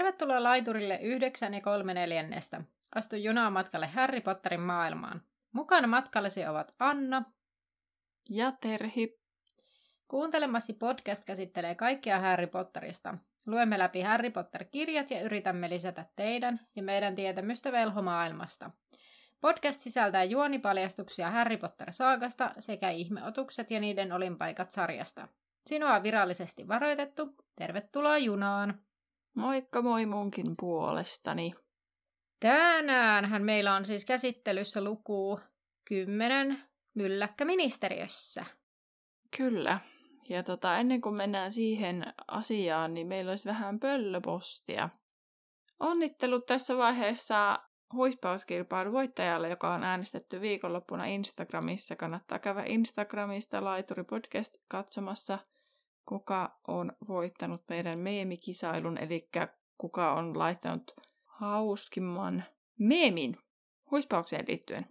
Tervetuloa laiturille 9 ja 3 neljännestä. Astu junaan matkalle Harry Potterin maailmaan. Mukana matkallesi ovat Anna ja Terhi. Kuuntelemasi podcast käsittelee kaikkia Harry Potterista. Luemme läpi Harry Potter-kirjat ja yritämme lisätä teidän ja meidän tietämystä velhomaailmasta. Podcast sisältää juonipaljastuksia Harry Potter-saagasta sekä ihmeotukset ja niiden olinpaikat sarjasta. Sinua on virallisesti varoitettu. Tervetuloa junaan! Moikka moi munkin puolestani. Tänäänhän meillä on siis käsittelyssä luku 10 Mylläkkä ministeriössä. Kyllä. Ja tota, ennen kuin mennään siihen asiaan, niin meillä olisi vähän pöllöpostia. Onnittelut tässä vaiheessa huispauskilpailun voittajalle, joka on äänestetty viikonloppuna Instagramissa. Kannattaa käydä Instagramista Laituri Podcast katsomassa – kuka on voittanut meidän meemikisailun, eli kuka on laittanut hauskimman meemin huispaukseen liittyen.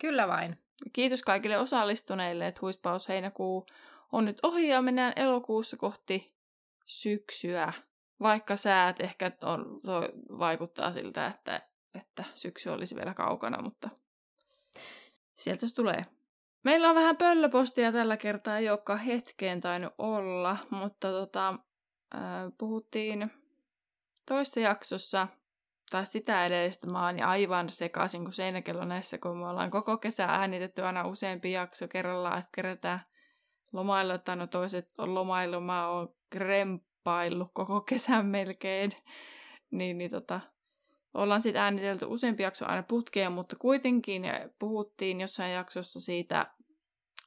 Kyllä vain. Kiitos kaikille osallistuneille, että huispaus heinäkuu on nyt ohi ja mennään elokuussa kohti syksyä. Vaikka säät ehkä on, vaikuttaa siltä, että, että syksy olisi vielä kaukana, mutta sieltä se tulee. Meillä on vähän pöllöpostia tällä kertaa, olekaan hetkeen tainnut olla, mutta tota, äh, puhuttiin toista jaksossa, tai sitä edellistä mä oon aivan sekaisin kuin seinäkello näissä, kun me ollaan koko kesä äänitetty aina useampi jakso kerrallaan, että kerätään lomailla, tai no toiset on lomailu, mä oon krempaillut koko kesän melkein, niin, niin tota, ollaan sitten äänitelty useampi jakso aina putkeen, mutta kuitenkin puhuttiin jossain jaksossa siitä,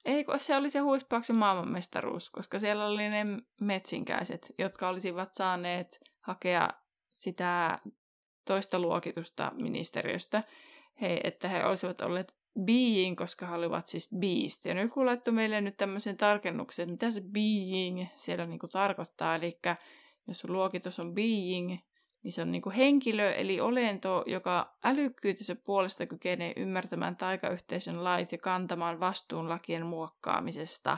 ei kun se oli se huispauksen maailmanmestaruus, koska siellä oli ne metsinkäiset, jotka olisivat saaneet hakea sitä toista luokitusta ministeriöstä, he, että he olisivat olleet being, koska he olivat siis beast. Ja nyt kun laittoi meille nyt tämmöisen tarkennuksen, mitä se being siellä niinku tarkoittaa, eli jos sun luokitus on being, niin se on niin kuin henkilö eli olento, joka älykkyytensä puolesta kykenee ymmärtämään taikayhteisön lait ja kantamaan vastuun lakien muokkaamisesta.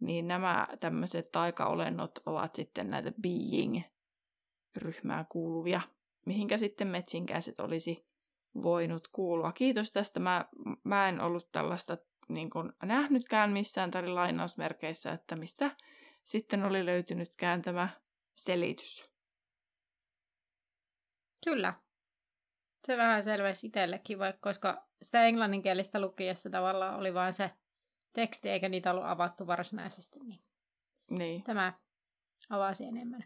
Niin nämä tämmöiset taikaolennot ovat sitten näitä being-ryhmään kuuluvia, mihinkä sitten metsinkäiset olisi voinut kuulua. Kiitos tästä. Mä, mä en ollut tällaista niin kuin, nähnytkään missään tai lainausmerkeissä, että mistä sitten oli löytynytkään tämä selitys. Kyllä. Se vähän selvisi itsellekin, vaikka koska sitä englanninkielistä lukiessa tavallaan oli vain se teksti, eikä niitä ollut avattu varsinaisesti. Niin, niin. Tämä avasi enemmän.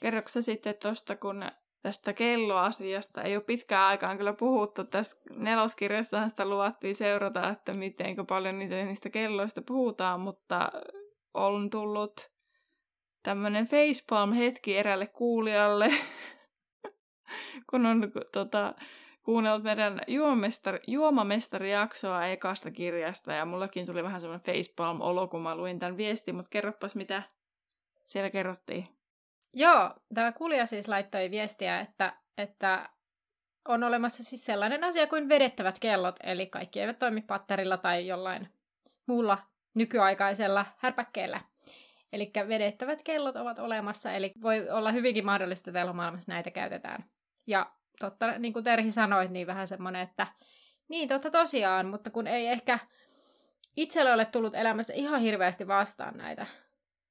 Kerroksä sitten tuosta, kun tästä kelloasiasta ei ole pitkään aikaan kyllä puhuttu. Tässä neloskirjassahan sitä luvattiin seurata, että miten paljon niitä, niistä kelloista puhutaan, mutta on tullut tämmöinen facepalm-hetki erälle kuulijalle, kun on tota, kuunnellut meidän juomamestari, juomamestari-jaksoa ekasta kirjasta, ja mullakin tuli vähän semmoinen facepalm-olo, kun mä luin tämän viestin, mutta kerropas, mitä siellä kerrottiin. Joo, tämä kuulija siis laittoi viestiä, että, että on olemassa siis sellainen asia kuin vedettävät kellot, eli kaikki eivät toimi patterilla tai jollain muulla nykyaikaisella härpäkkeellä. Eli vedettävät kellot ovat olemassa, eli voi olla hyvinkin mahdollista, että maailmassa näitä käytetään. Ja totta, niin kuin Terhi sanoi, niin vähän semmoinen, että niin totta tosiaan, mutta kun ei ehkä itsellä ole tullut elämässä ihan hirveästi vastaan näitä,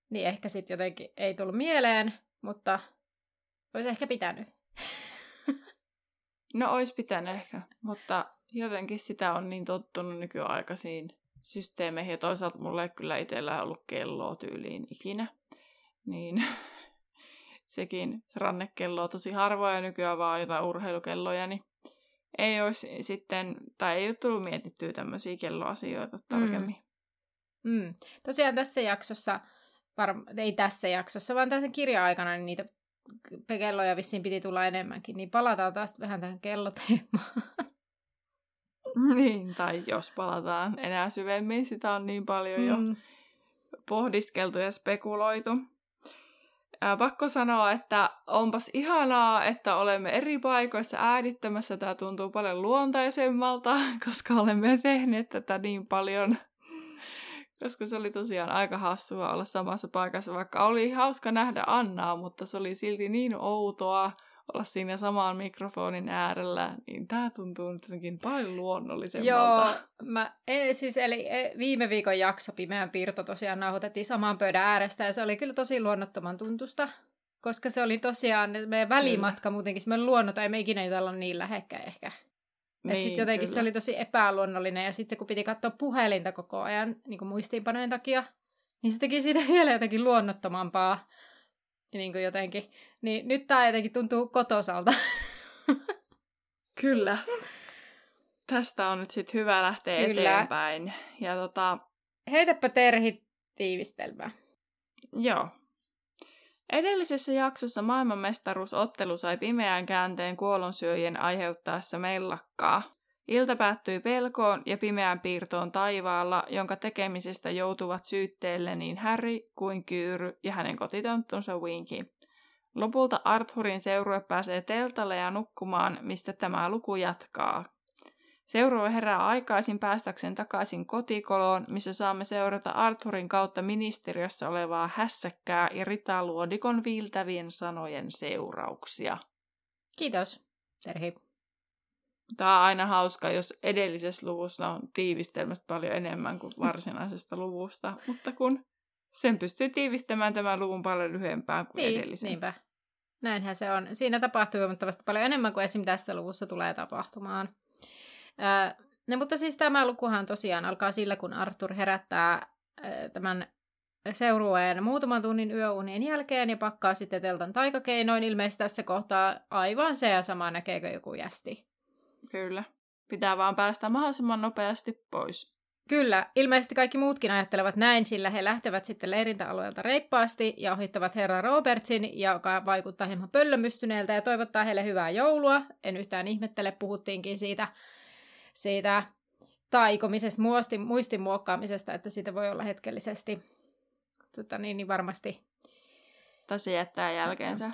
niin ehkä sitten jotenkin ei tullut mieleen, mutta olisi ehkä pitänyt. No olisi pitänyt ehkä, mutta jotenkin sitä on niin tottunut nykyaikaisiin systeemeihin ja toisaalta mulla ei kyllä itsellä ollut kelloa tyyliin ikinä. Niin sekin rannekello on tosi harvoa ja nykyään vaan jotain urheilukelloja, niin ei olisi sitten, tai ei ole tullut mietittyä tämmöisiä kelloasioita tarkemmin. Mm. Mm. Tosiaan tässä jaksossa, var... ei tässä jaksossa, vaan tässä kirja-aikana niin niitä kelloja vissiin piti tulla enemmänkin, niin palataan taas vähän tähän kelloteemaan. Niin, tai jos palataan enää syvemmin, sitä on niin paljon mm. jo pohdiskeltu ja spekuloitu. Ää, pakko sanoa, että onpas ihanaa, että olemme eri paikoissa äänittämässä. Tämä tuntuu paljon luontaisemmalta, koska olemme tehneet tätä niin paljon koska se oli tosiaan aika hassua olla samassa paikassa, vaikka oli hauska nähdä Annaa, mutta se oli silti niin outoa olla siinä samaan mikrofonin äärellä, niin tämä tuntuu nyt jotenkin paljon luonnollisemmalta. Joo, mä, en, siis eli e, viime viikon jakso Pimeän piirto tosiaan nauhoitettiin samaan pöydän äärestä ja se oli kyllä tosi luonnottoman tuntusta, koska se oli tosiaan meidän välimatka kyllä. muutenkin, me luonnot ei me ikinä jutella niin lähekkäin ehkä. Niin, sitten jotenkin kyllä. se oli tosi epäluonnollinen ja sitten kun piti katsoa puhelinta koko ajan niin kuin muistiinpanojen takia, niin se teki siitä vielä jotenkin luonnottomampaa. Niin kuin jotenkin. Niin nyt tämä jotenkin tuntuu kotosalta. Kyllä. Tästä on nyt sitten hyvä lähteä Kyllä. eteenpäin. Ja tota... Heitäpä Terhi tiivistelmä. Joo. Edellisessä jaksossa maailmanmestaruusottelu sai pimeän käänteen kuolonsyöjien aiheuttaessa mellakkaa. Ilta päättyi pelkoon ja pimeään piirtoon taivaalla, jonka tekemisestä joutuvat syytteelle niin Harry kuin Kyyry ja hänen kotitonttunsa Winky. Lopulta Arthurin seurue pääsee teltalle ja nukkumaan, mistä tämä luku jatkaa. Seurue herää aikaisin päästäkseen takaisin kotikoloon, missä saamme seurata Arthurin kautta ministeriössä olevaa hässäkkää ja ritaluodikon viiltävien sanojen seurauksia. Kiitos, Terhi. Tämä on aina hauska, jos edellisessä luvussa on tiivistelmästä paljon enemmän kuin varsinaisesta luvusta, mutta kun sen pystyy tiivistämään tämän luvun paljon lyhyempään kuin niin, edellisen. Niinpä. Näinhän se on. Siinä tapahtuu huomattavasti paljon enemmän kuin esim. tässä luvussa tulee tapahtumaan. Ää, no, mutta siis tämä lukuhan tosiaan alkaa sillä, kun Arthur herättää ää, tämän seurueen muutaman tunnin yöunien jälkeen ja pakkaa sitten teltan taikakeinoin. Ilmeisesti tässä kohtaa aivan se ja sama näkeekö joku jästi. Kyllä. Pitää vaan päästä mahdollisimman nopeasti pois. Kyllä, ilmeisesti kaikki muutkin ajattelevat näin, sillä he lähtevät sitten leirintäalueelta reippaasti ja ohittavat herra Robertsin, joka vaikuttaa hieman pöllömystyneeltä ja toivottaa heille hyvää joulua. En yhtään ihmettele, puhuttiinkin siitä, siitä taikomisesta, muistin, muistin muokkaamisesta, että siitä voi olla hetkellisesti tota, niin, niin varmasti. Tai se jättää jälkeensä.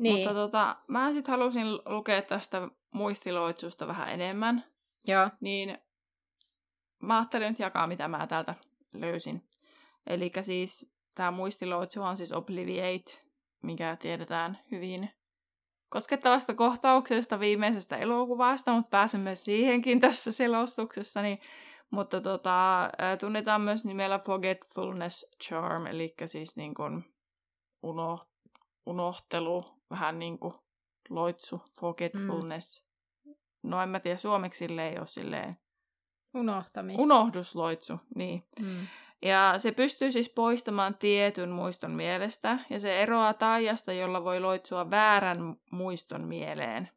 Niin. Mutta tota, mä sitten halusin lukea tästä muistiloitsusta vähän enemmän. Joo. Niin mä ajattelin nyt jakaa, mitä mä täältä löysin. Eli siis tämä muistiloitsu on siis Obliviate, mikä tiedetään hyvin koskettavasta kohtauksesta viimeisestä elokuvasta, mutta pääsemme siihenkin tässä selostuksessa. Niin, mutta tota, tunnetaan myös nimellä Forgetfulness Charm, eli siis niin kuin uno, unohtelu, vähän niin kuin loitsu, forgetfulness. Mm. No en mä tiedä, suomeksi ei ole silleen... Unohtamis. Unohdusloitsu, niin. Mm. Ja se pystyy siis poistamaan tietyn muiston mielestä, ja se eroaa taijasta, jolla voi loitsua väärän muiston mieleen.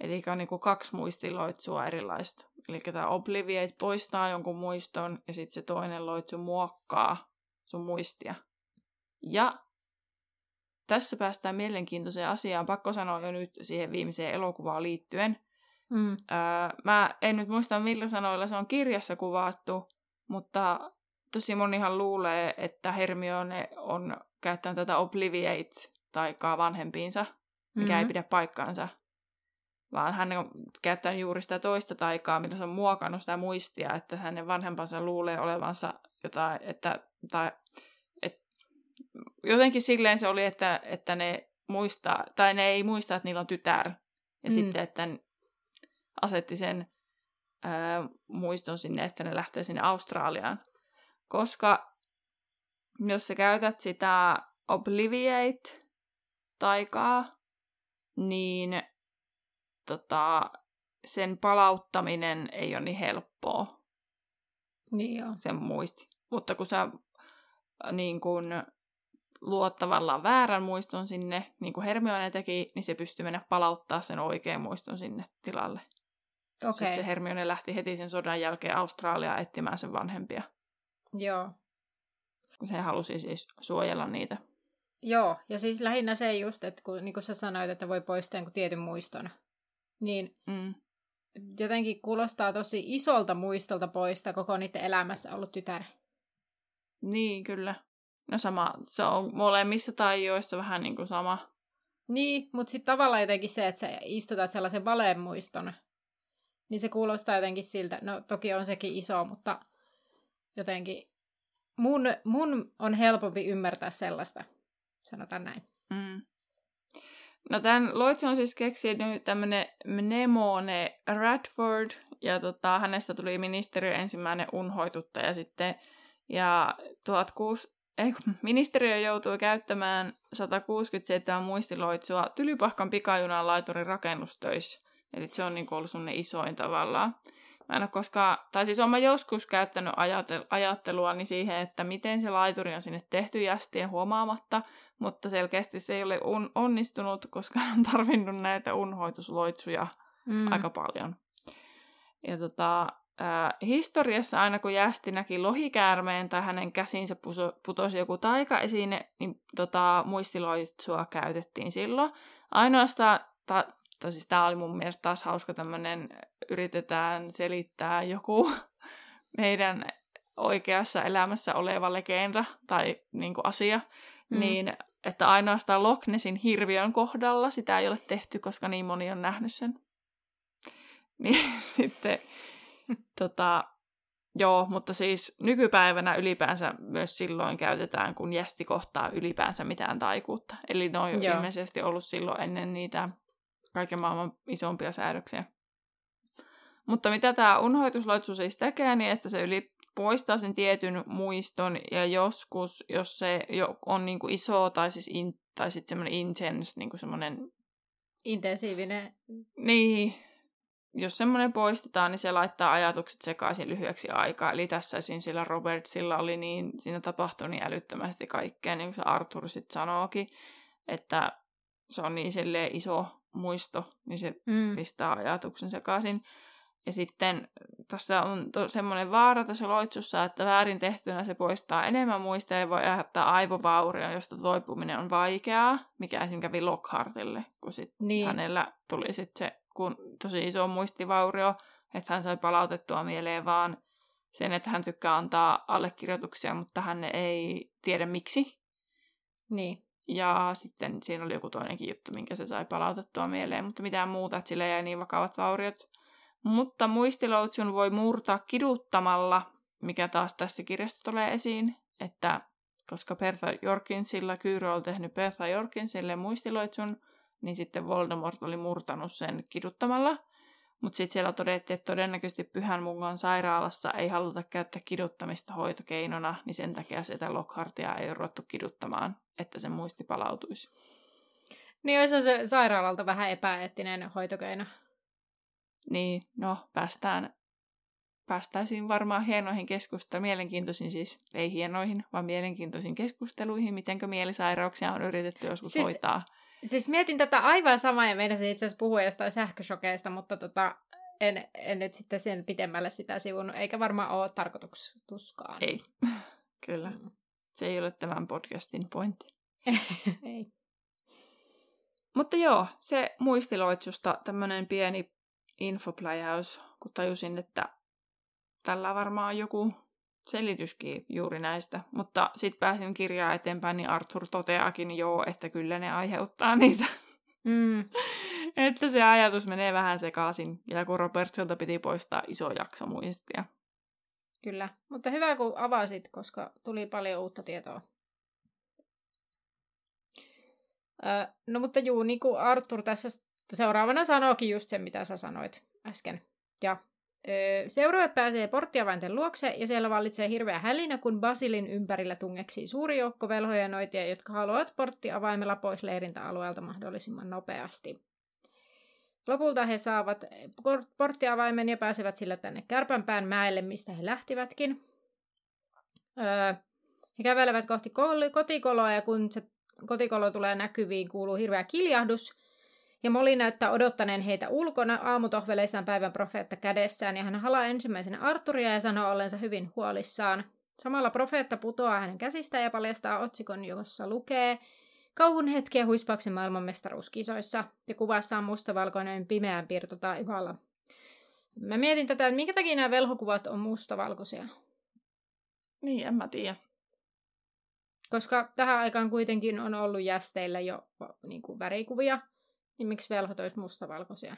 Eli on niin kuin kaksi muistiloitsua erilaista. Eli tämä Obliviate poistaa jonkun muiston, ja sitten se toinen loitsu muokkaa sun muistia. Ja tässä päästään mielenkiintoiseen asiaan. Pakko sanoa jo nyt siihen viimeiseen elokuvaan liittyen. Mm. Öö, mä en nyt muista, millä sanoilla se on kirjassa kuvattu, mutta tosi monihan luulee, että Hermione on käyttänyt tätä Obliviate-taikaa vanhempiinsa, mikä mm-hmm. ei pidä paikkaansa. Vaan hän on käyttänyt juuri sitä toista taikaa, millä se on muokannut sitä muistia, että hänen vanhempansa luulee olevansa jotain, että, tai jotenkin silleen se oli, että, että ne muistaa, tai ne ei muista, että niillä on tytär. Ja mm. sitten, että asetti sen ää, muiston sinne, että ne lähtee sinne Australiaan. Koska jos sä käytät sitä Obliviate-taikaa, niin tota, sen palauttaminen ei ole niin helppoa. Niin joo. Sen muisti. Mutta kun sä niin kun, luo tavallaan väärän muiston sinne, niin kuin Hermione teki, niin se pystyi mennä palauttaa sen oikean muiston sinne tilalle. Okay. Sitten Hermione lähti heti sen sodan jälkeen Australiaan etsimään sen vanhempia. Joo. Se halusi siis suojella niitä. Joo, ja siis lähinnä se just, että kun niin kuin sä sanoit, että voi poistaa jonkun tietyn muiston, niin mm. jotenkin kuulostaa tosi isolta muistolta poistaa koko niiden elämässä ollut tytär. Niin, kyllä. No sama, se on molemmissa taijoissa vähän niin kuin sama. Niin, mutta sitten tavallaan jotenkin se, että sä istutat sellaisen valemuiston, niin se kuulostaa jotenkin siltä, no toki on sekin iso, mutta jotenkin mun, mun on helpompi ymmärtää sellaista, sanotaan näin. Mm. No tämän loitsu on siis keksinyt tämmönen Mnemone Radford, ja tota, hänestä tuli ministeriö ensimmäinen unhoituttaja sitten, ja 16, ei, ministeriö joutui käyttämään 167 muistiloitsua Tylypahkan pikajunan laiturin rakennustöissä. Eli se on niin ollut semmoinen isoin tavallaan. Mä en ole koskaan, tai siis olen joskus käyttänyt ajattelua niin siihen, että miten se laituri on sinne tehty jästien huomaamatta, mutta selkeästi se ei ole un- onnistunut, koska on tarvinnut näitä unhoitusloitsuja mm. aika paljon. Ja tota, äh, historiassa aina kun jästi näki lohikäärmeen tai hänen käsinsä putosi joku taikaesine, niin tota, muistiloitsua käytettiin silloin. Ainoastaan, ta, ta, siis tämä oli mun mielestä taas hauska tämmöinen, yritetään selittää joku meidän oikeassa elämässä oleva legenda tai niin kuin asia, mm. niin että ainoastaan Loch Nessin hirviön kohdalla sitä ei ole tehty, koska niin moni on nähnyt sen. Niin sitten tota, joo, mutta siis nykypäivänä ylipäänsä myös silloin käytetään, kun jästi kohtaa ylipäänsä mitään taikuutta. Eli ne on joo. ilmeisesti ollut silloin ennen niitä kaiken maailman isompia säädöksiä. Mutta mitä tämä unhoitusloitsu siis tekee, niin että se yli poistaa sen tietyn muiston ja joskus, jos se on niin kuin iso tai siis in, tai sitten semmoinen intense, niin kuin semmoinen... Intensiivinen. Niin, jos semmoinen poistetaan, niin se laittaa ajatukset sekaisin lyhyeksi aikaa. Eli tässä esim. sillä Robertsilla oli niin, siinä tapahtui niin älyttömästi kaikkea, niin kuin se Arthur sitten sanookin, että se on niin iso muisto, niin se mm. pistää ajatuksen sekaisin. Ja sitten tässä on to, semmoinen vaara tässä loitsussa, että väärin tehtynä se poistaa enemmän muista ja voi aiheuttaa aivovaurio, josta toipuminen on vaikeaa, mikä esimerkiksi kävi Lockhartille, kun sit niin. hänellä tuli sitten se kun tosi iso muistivaurio, että hän sai palautettua mieleen vaan sen, että hän tykkää antaa allekirjoituksia, mutta hän ei tiedä miksi. Niin. Ja sitten siinä oli joku toinenkin juttu, minkä se sai palautettua mieleen, mutta mitään muuta, että sillä jäi niin vakavat vauriot. Mutta muistiloutsun voi murtaa kiduttamalla, mikä taas tässä kirjassa tulee esiin, että koska Bertha Jorkinsilla Kyyro on tehnyt Bertha Jorkinsille muistiloitsun, niin sitten Voldemort oli murtanut sen kiduttamalla. Mutta sitten siellä todettiin, että todennäköisesti Pyhän Mungon sairaalassa ei haluta käyttää kiduttamista hoitokeinona, niin sen takia sitä Lockhartia ei ole ruvettu kiduttamaan, että se muisti palautuisi. Niin olisi se sairaalalta vähän epäeettinen hoitokeino. Niin, no päästään, päästäisiin varmaan hienoihin keskusteluihin, mielenkiintoisiin siis, ei hienoihin, vaan mielenkiintoisiin keskusteluihin, mitenkö mielisairauksia on yritetty joskus siis, hoitaa. Siis mietin tätä aivan samaa ja meinasin itse asiassa puhua jostain sähköshokeista, mutta tota, en, en nyt sitten sen pitemmälle sitä sivunut, eikä varmaan ole tarkoituskaan. Ei, kyllä. Mm. Se ei ole tämän podcastin pointti. ei. Mutta joo, se muistiloitsusta tämmöinen pieni infopläjäys, kun tajusin, että tällä varmaan joku selityskin juuri näistä. Mutta sitten pääsin kirjaa eteenpäin, niin Arthur toteakin joo, että kyllä ne aiheuttaa niitä. Mm. että se ajatus menee vähän sekaisin. Ja kun Robertsilta piti poistaa iso jakso muistia. Kyllä, mutta hyvä kun avasit, koska tuli paljon uutta tietoa. Öö, no mutta juu, niin kuin Arthur tässä seuraavana sanookin just sen, mitä sä sanoit äsken. Ja Seurue pääsee porttiavainten luokse ja siellä vallitsee hirveä hälinä, kun Basilin ympärillä tungeksii suuri joukko velhoja noitia, jotka haluavat porttiavaimella pois leirintäalueelta mahdollisimman nopeasti. Lopulta he saavat porttiavaimen ja pääsevät sillä tänne Kärpänpään mäelle, mistä he lähtivätkin. he kävelevät kohti kotikoloa ja kun se kotikolo tulee näkyviin, kuuluu hirveä kiljahdus – ja Moli näyttää odottaneen heitä ulkona aamutohveleissaan päivän profeetta kädessään, ja hän halaa ensimmäisenä Arturia ja sanoo ollensa hyvin huolissaan. Samalla profeetta putoaa hänen käsistään ja paljastaa otsikon, jossa lukee Kauhun hetkeä huispauksen maailmanmestaruuskisoissa, ja kuvassa on mustavalkoinen pimeän piirto taivaalla. Mä mietin tätä, että minkä takia nämä velhokuvat on mustavalkoisia. Niin, en mä tiedä. Koska tähän aikaan kuitenkin on ollut jästeillä jo niin kuin värikuvia, niin miksi velhot olisi mustavalkoisia?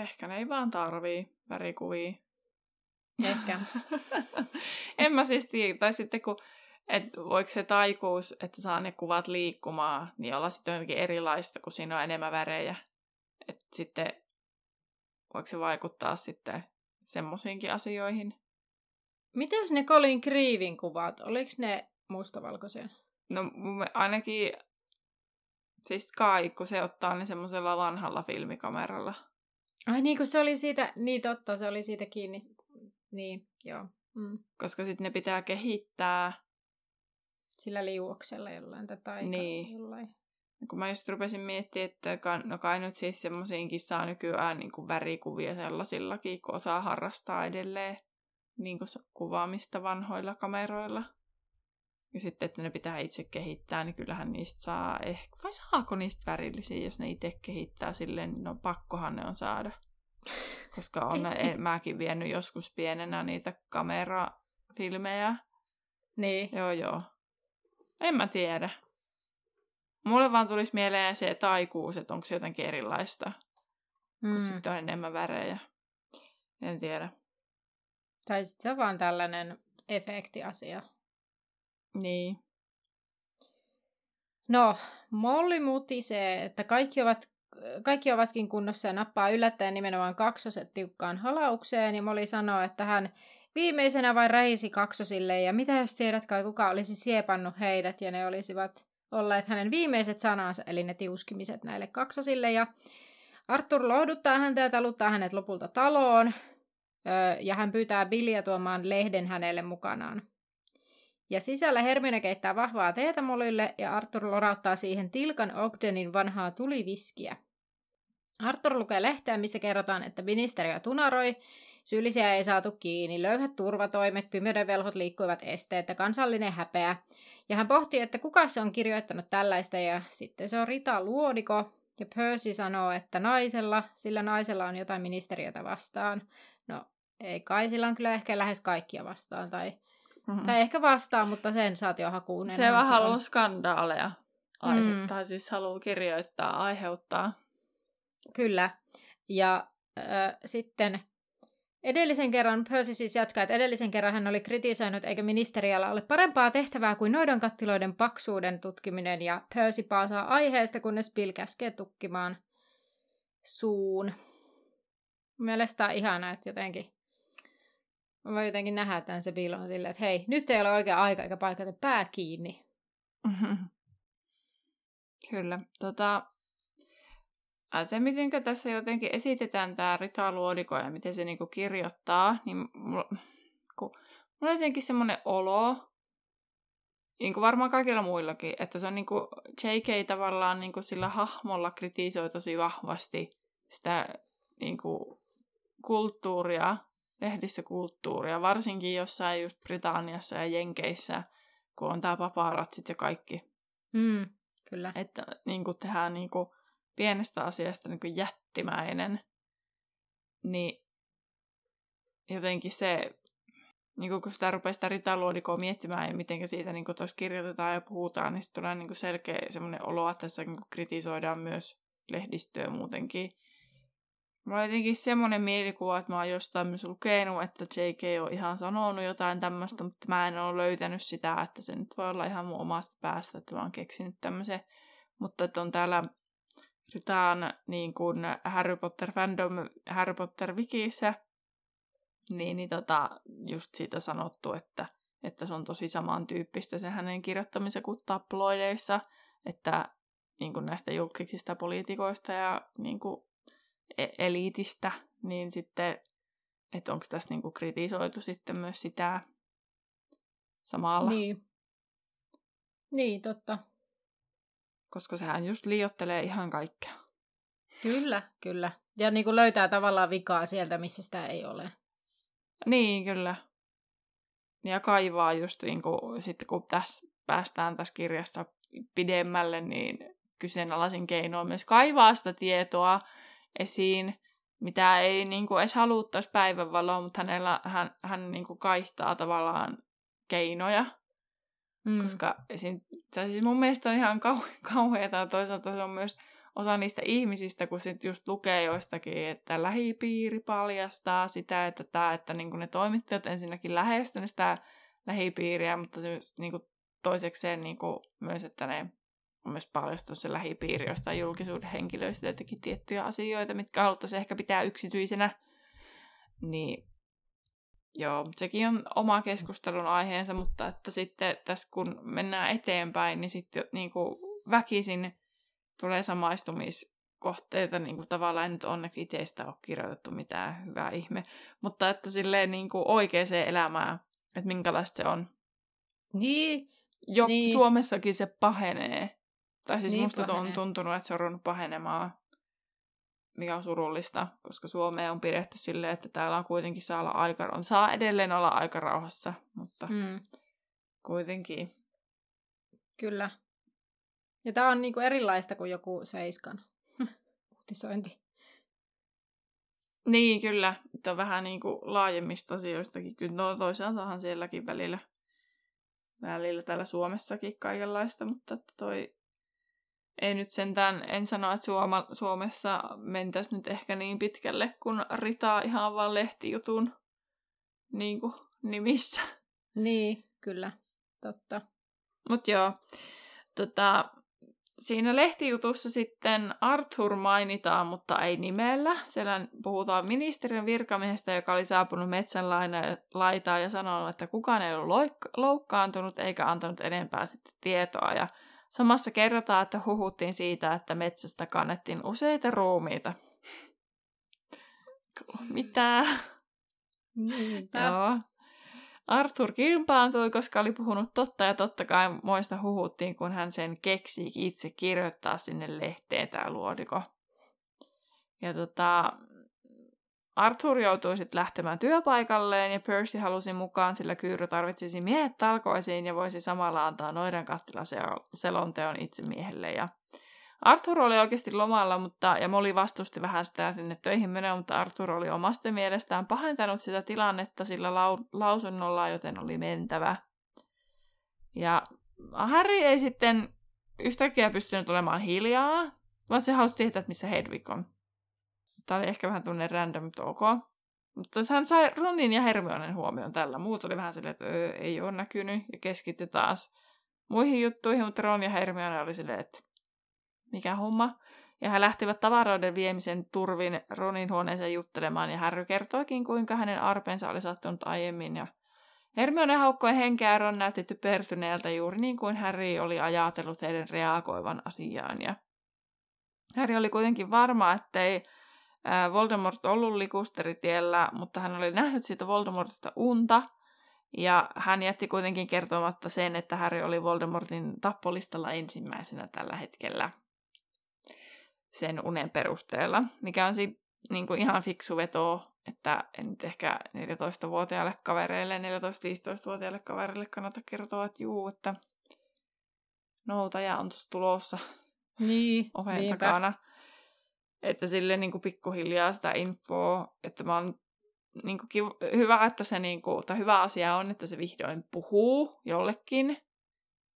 Ehkä ne ei vaan tarvii värikuvia. Ehkä. en mä siis tiedä. Tai sitten kun, että voiko se taikuus, että saa ne kuvat liikkumaan, niin olla sitten jotenkin erilaista, kun siinä on enemmän värejä. Että sitten voiko se vaikuttaa sitten semmoisiinkin asioihin. Mitä jos ne Colin Creevin kuvat, oliko ne mustavalkoisia? No ainakin Siis Kai, kun se ottaa ne semmoisella vanhalla filmikameralla. Ai niin, kun se oli siitä, niin totta, se oli siitä kiinni. Niin, joo. Mm. Koska sitten ne pitää kehittää. Sillä liuoksella jollain tai niin. jollain. Kun mä just rupesin miettimään, että no kai nyt siis semmoisiinkin saa nykyään niin kuin värikuvia sellaisillakin, kun osaa harrastaa edelleen niin kuin kuvaamista vanhoilla kameroilla. Ja sitten, että ne pitää itse kehittää, niin kyllähän niistä saa ehkä, vai saako niistä värillisiä, jos ne itse kehittää silleen, no pakkohan ne on saada. Koska on ne, mäkin vienyt joskus pienenä niitä kamerafilmejä. Niin. Joo, joo. En mä tiedä. Mulle vaan tulisi mieleen se taikuus, että onko se jotenkin erilaista. Mm. Kun sitten on enemmän värejä. En tiedä. Tai sitten se on vaan tällainen efektiasia. Niin. No, Molly mutisee, että kaikki, ovat, kaikki ovatkin kunnossa ja nappaa yllättäen nimenomaan kaksoset tiukkaan halaukseen. Ja Molly sanoo, että hän viimeisenä vain rähisi kaksosille ja mitä jos tiedät kai kuka olisi siepannut heidät ja ne olisivat olleet hänen viimeiset sanansa, eli ne tiuskimiset näille kaksosille. Ja Arthur lohduttaa häntä ja taluttaa hänet lopulta taloon, ja hän pyytää Billiä tuomaan lehden hänelle mukanaan. Ja sisällä Hermione keittää vahvaa teetä Mollylle ja Arthur lorauttaa siihen Tilkan Ogdenin vanhaa tuliviskiä. Arthur lukee lehteä, missä kerrotaan, että ministeriö tunaroi, syyllisiä ei saatu kiinni, löyhät turvatoimet, pimeyden velhot liikkuivat esteet ja kansallinen häpeä. Ja hän pohtii, että kuka se on kirjoittanut tällaista ja sitten se on Rita Luodiko. Ja Percy sanoo, että naisella, sillä naisella on jotain ministeriötä vastaan. No, ei kai, sillä on kyllä ehkä lähes kaikkia vastaan tai Mm-hmm. Tai ehkä vastaa, mutta sensaatiohakuun. Se vähän haluaa skandaaleja aihe, mm. siis haluaa kirjoittaa, aiheuttaa. Kyllä. Ja äh, sitten edellisen kerran, Percy siis jatkaa, että edellisen kerran hän oli kritisoinut, eikö ministeriöllä ole parempaa tehtävää kuin noiden kattiloiden paksuuden tutkiminen, ja Percy paasaa aiheesta, kunnes Bill käskee tukkimaan suun. Mielestäni on ihanaa, että jotenkin Mä voin jotenkin nähdä tämän se piilon silleen, että hei, nyt ei ole oikea aika eikä paikka, että pää kiinni. Kyllä. Tota, se, miten tässä jotenkin esitetään tämä Rita Luodiko ja miten se niinku kirjoittaa, niin mulla, kun, mulla on jotenkin semmoinen olo, niin kuin varmaan kaikilla muillakin, että se on niin kuin J.K. tavallaan niin kuin sillä hahmolla kritisoi tosi vahvasti sitä niin kuin kulttuuria lehdistökulttuuria, varsinkin jossain just Britanniassa ja Jenkeissä, kun on tämä paparatsit ja kaikki. Mm, kyllä. Että niin kuin tehdään niin kuin pienestä asiasta niin kuin jättimäinen, niin jotenkin se, niin kuin kun sitä rupeaa sitä ritaluodikoa miettimään ja miten siitä niin kuin kirjoitetaan ja puhutaan, niin tulee niin kuin selkeä semmoinen olo, että tässä niin kuin kritisoidaan myös lehdistöä muutenkin. Mulla on jotenkin semmoinen mielikuva, että mä oon jostain myös lukenut, että JK on ihan sanonut jotain tämmöistä, mutta mä en ole löytänyt sitä, että se nyt voi olla ihan mun omasta päästä, että mä oon keksinyt tämmöisen. Mutta että on täällä Ritaan niin kuin Harry Potter fandom Harry Potter wikissä, niin, niin tota, just siitä sanottu, että, että se on tosi samantyyppistä se hänen kirjoittamisen kuin tabloideissa, että niin kuin näistä julkisista poliitikoista ja niin kuin eliitistä, niin sitten, että onko tässä niinku kritisoitu sitten myös sitä samalla. Niin. Niin, totta. Koska sehän just liiottelee ihan kaikkea. Kyllä, kyllä. Ja niin kuin löytää tavallaan vikaa sieltä, missä sitä ei ole. Niin, kyllä. Ja kaivaa just niin kuin, sitten kun tässä päästään tässä kirjassa pidemmälle, niin kyseenalaisin keinoin myös kaivaa sitä tietoa esiin, mitä ei niin kuin, edes haluttaisi päivänvaloa, mutta hänellä, hän, hän niin kuin, kaihtaa tavallaan keinoja. Mm. Koska esim, siis mun mielestä on ihan kau- kauheata, toisaalta se on myös osa niistä ihmisistä, kun sit just lukee joistakin, että lähipiiri paljastaa sitä, että, tää, että niin ne toimittajat ensinnäkin lähestyvät sitä lähipiiriä, mutta se niin kuin toisekseen niin kuin myös, että ne on myös paljastunut se lähipiiri jostain julkisuuden henkilöistä jotenkin tiettyjä asioita, mitkä haluttaisiin ehkä pitää yksityisenä. Niin joo, sekin on oma keskustelun aiheensa, mutta että sitten tässä kun mennään eteenpäin, niin sitten niin kuin väkisin tulee samaistumiskohteita, niin kuin tavallaan nyt onneksi itsestä ole kirjoitettu mitään hyvää ihme, mutta että silleen niin kuin oikeaan elämään, että minkälaista se on. Niin. Jo niin. Suomessakin se pahenee. Tai siis Niin musta pahenee. on tuntunut, että se on ruvennut pahenemaan, mikä on surullista, koska Suomea on pidetty silleen, että täällä on kuitenkin saa olla aika, on saa edelleen olla aika rauhassa, mutta Mm, kuitenkin. kyllä. Ja tämä on niinku erilaista kuin joku Seiskan uutisointi. Niin, kyllä. Että on vähän niin kuin laajemmista asioistakin. Kyllä no, toisaaltahan sielläkin välillä, välillä täällä Suomessakin kaikenlaista, mutta että toi ei nyt sentään, en sano, että Suoma, Suomessa mentäisi nyt ehkä niin pitkälle, kun ritaa ihan vaan lehtijutun niin kuin, nimissä. Niin, kyllä. Totta. Mutta joo, tota, siinä lehtijutussa sitten Arthur mainitaan, mutta ei nimellä. Siellä puhutaan ministeriön virkamiehestä, joka oli saapunut metsän laitaan ja sanonut, että kukaan ei ollut loik- loukkaantunut eikä antanut enempää sitten tietoa. Ja samassa kerrotaan, että huhuttiin siitä, että metsästä kannettiin useita ruumiita. Mitä? Niinpä. Joo. Arthur kilpaantui, koska oli puhunut totta ja totta kai moista huhuttiin, kun hän sen keksi itse kirjoittaa sinne lehteen tämä luodiko. Ja tota, Arthur joutui sitten lähtemään työpaikalleen ja Percy halusi mukaan, sillä Kyyry tarvitsisi miehet talkoisiin ja voisi samalla antaa noiden kattila selonteon itse miehelle. Ja Arthur oli oikeasti lomalla, mutta, ja Molly vastusti vähän sitä sinne töihin menoa, mutta Arthur oli omasta mielestään pahentanut sitä tilannetta sillä lau, lausunnolla, joten oli mentävä. Ja Harry ei sitten yhtäkkiä pystynyt olemaan hiljaa, vaan se halusi tietää, missä Hedwig on. Tämä oli ehkä vähän tunne random, mutta ok. Mutta hän sai Ronin ja Hermionen huomioon tällä. Muut oli vähän silleen, että öö, ei ole näkynyt ja keskittyi taas muihin juttuihin, mutta Ron ja Hermione oli silleen, että mikä homma. Ja he lähtivät tavaroiden viemisen turvin Ronin huoneeseen juttelemaan, ja Harry kertoikin, kuinka hänen arpensa oli sattunut aiemmin. Ja Hermione haukkoi henkeä ja Ron näytti typertyneeltä juuri niin kuin Harry oli ajatellut heidän reagoivan asiaan. Ja Harry oli kuitenkin varma, ettei Voldemort ollut likusteritiellä, mutta hän oli nähnyt siitä Voldemortista unta, ja hän jätti kuitenkin kertomatta sen, että Harry oli Voldemortin tappolistalla ensimmäisenä tällä hetkellä sen unen perusteella, mikä on sit, niin kuin ihan fiksu veto, että en nyt ehkä 14-vuotiaille kavereille, 14-15-vuotiaille kavereille kannata kertoa, että juu, että noutaja on tuossa tulossa Niin, oven niinpä. takana. Että sille niin kuin pikkuhiljaa sitä infoa, että mä oon niin kuin kiv- hyvä, että se niin kuin, tai hyvä asia on, että se vihdoin puhuu jollekin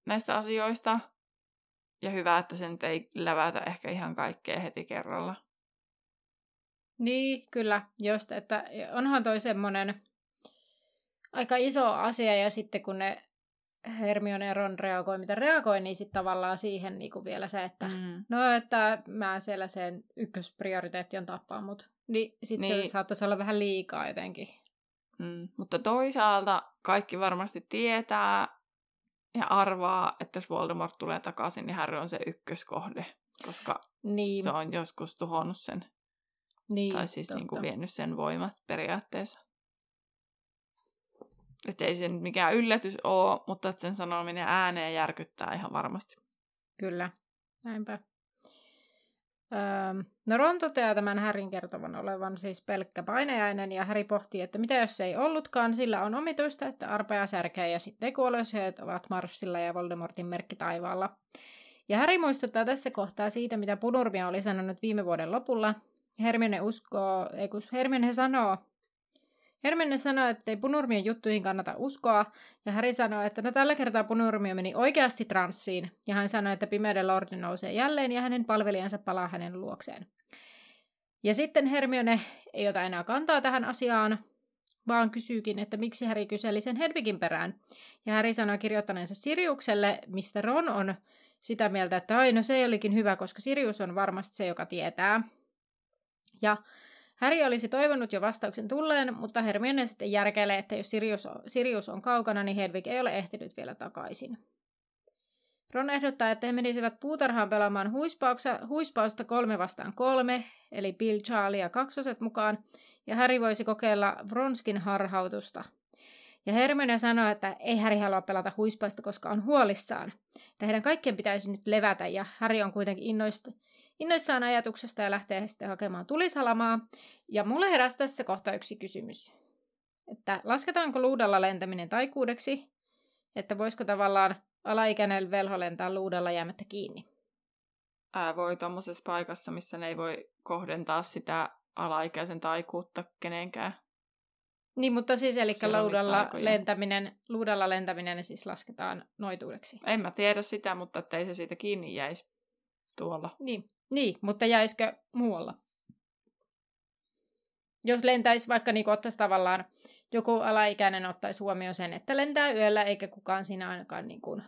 näistä asioista. Ja hyvä, että sen ei lävätä ehkä ihan kaikkea heti kerralla. Niin, kyllä, just, että onhan toi semmoinen aika iso asia, ja sitten kun ne Hermione ja Ron reagoi, mitä reagoi, niin sitten tavallaan siihen niin kuin vielä se, että Mm. no, että mä siellä sen ykkösprioriteetti on tappaa mut. Niin sitten niin. Se saattaisi olla vähän liikaa jotenkin. Mm. Mutta toisaalta kaikki varmasti tietää ja arvaa, että jos Voldemort tulee takaisin, niin Harry on se ykköskohde, koska Niin, se on joskus tuhonnut sen, niin tai siis niin kuin vienyt sen voimat periaatteessa. Että ei se nyt mikään yllätys ole, mutta että sen sanominen ääneen järkyttää ihan varmasti. Kyllä, näinpä. Öö, no Ron toteaa tämän Härin kertovan olevan siis pelkkä painajainen, ja Häri pohtii, että mitä jos se ei ollutkaan, sillä on omituista, että arpea särkee ja sitten kuolleisuudet ovat Marssilla ja Voldemortin merkki taivaalla. Ja Häri muistuttaa tässä kohtaa siitä, mitä Punurmia oli sanonut viime vuoden lopulla. Hermione uskoo, ei kun Hermione sanoo, Hermione sanoi, että ei punurmien juttuihin kannata uskoa, ja Harry sanoi, että no tällä kertaa punurmio meni oikeasti transsiin, ja hän sanoi, että pimeyden lordi nousee jälleen, ja hänen palvelijansa palaa hänen luokseen. Ja sitten Hermione ei ota enää kantaa tähän asiaan, vaan kysyykin, että miksi Harry kyseli sen Hedvigin perään. Ja Harry sanoi kirjoittaneensa Siriukselle, mistä Ron on sitä mieltä, että ai no se olikin hyvä, koska Sirius on varmasti se, joka tietää. Ja Harry olisi toivonut jo vastauksen tulleen, mutta Hermione sitten järkeilee, että jos Sirius on, Sirius on kaukana, niin Hedvig ei ole ehtinyt vielä takaisin. Ron ehdottaa, että he menisivät puutarhaan pelaamaan huispausta kolme vastaan kolme, eli Bill, Charlie ja kaksoset mukaan, ja Harry voisi kokeilla Vronskin harhautusta. Ja Hermione sanoo, että ei Harry halua pelata huispausta, koska on huolissaan. Että heidän kaikkien pitäisi nyt levätä, ja Harry on kuitenkin innoista, innoissaan ajatuksesta ja lähtee sitten hakemaan tulisalamaa. Ja mulle heräsi tässä kohtaa yksi kysymys. Että lasketaanko luudalla lentäminen taikuudeksi? Että voisiko tavallaan alaikäinen velho lentää luudalla jäämättä kiinni? Ää, voi tuommoisessa paikassa, missä ne ei voi kohdentaa sitä alaikäisen taikuutta kenenkään. Niin, mutta siis eli luudalla lentäminen, luudalla lentäminen siis lasketaan noituudeksi. En mä tiedä sitä, mutta ei se siitä kiinni jäisi tuolla. Niin, niin mutta jäisikö muualla? Jos lentäisi vaikka niin ottaisi tavallaan, joku alaikäinen ottaisi huomioon sen, että lentää yöllä eikä kukaan siinä ainakaan niin kuin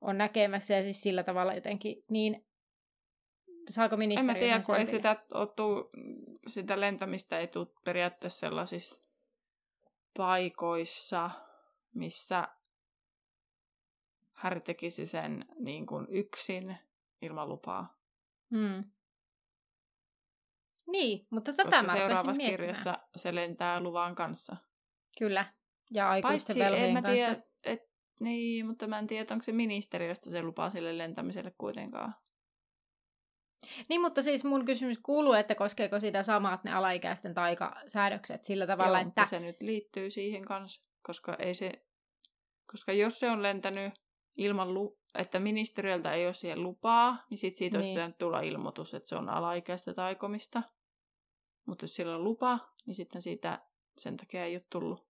on näkemässä ja siis sillä tavalla jotenkin niin saako ministeriö En mä tiedä, kun ei sitä, otu, sitä lentämistä ei tule periaatteessa sellaisissa paikoissa, missä Harry tekisi sen niin kuin yksin ilman lupaa. Hmm. Niin, mutta tätä Koska mä seuraavassa kirjassa se lentää luvan kanssa. Kyllä, ja aikuisten velhojen kanssa. Tiedä, et, niin, mutta mä en tiedä, onko se ministeriöstä se lupaa sille lentämiselle kuitenkaan. Niin, mutta siis mun kysymys kuuluu, että koskeeko sitä samat ne alaikäisten taikasäädökset sillä tavalla, Joo, että... se nyt liittyy siihen kanssa, koska ei se... Koska jos se on lentänyt ilman, lu... että ministeriöltä ei ole siihen lupaa, niin sit siitä niin. olisi pitänyt tulla ilmoitus, että se on alaikäistä taikomista. Mutta jos sillä on lupa, niin sitten siitä sen takia ei ole tullut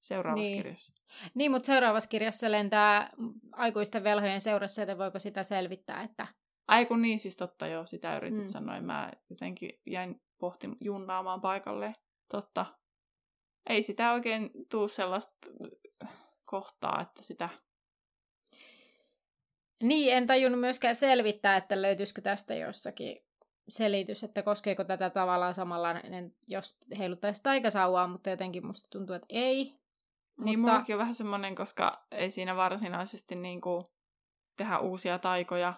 seuraavassa niin. kirjassa. Niin, mutta seuraavassa kirjassa lentää aikuisten velhojen seurassa, että voiko sitä selvittää, että Ai kun niin, siis totta joo, sitä yritit mm. sanoa. Mä jotenkin jäin pohti junnaamaan paikalle. Totta. Ei sitä oikein tuu sellaista kohtaa, että sitä... Niin, en tajunnut myöskään selvittää, että löytyisikö tästä jossakin selitys, että koskeeko tätä tavallaan samanlainen, jos heiluttaisi taikasauvaa, mutta jotenkin musta tuntuu, että ei. Niin, mutta... mullakin on vähän semmoinen, koska ei siinä varsinaisesti niin kuin tehdä uusia taikoja,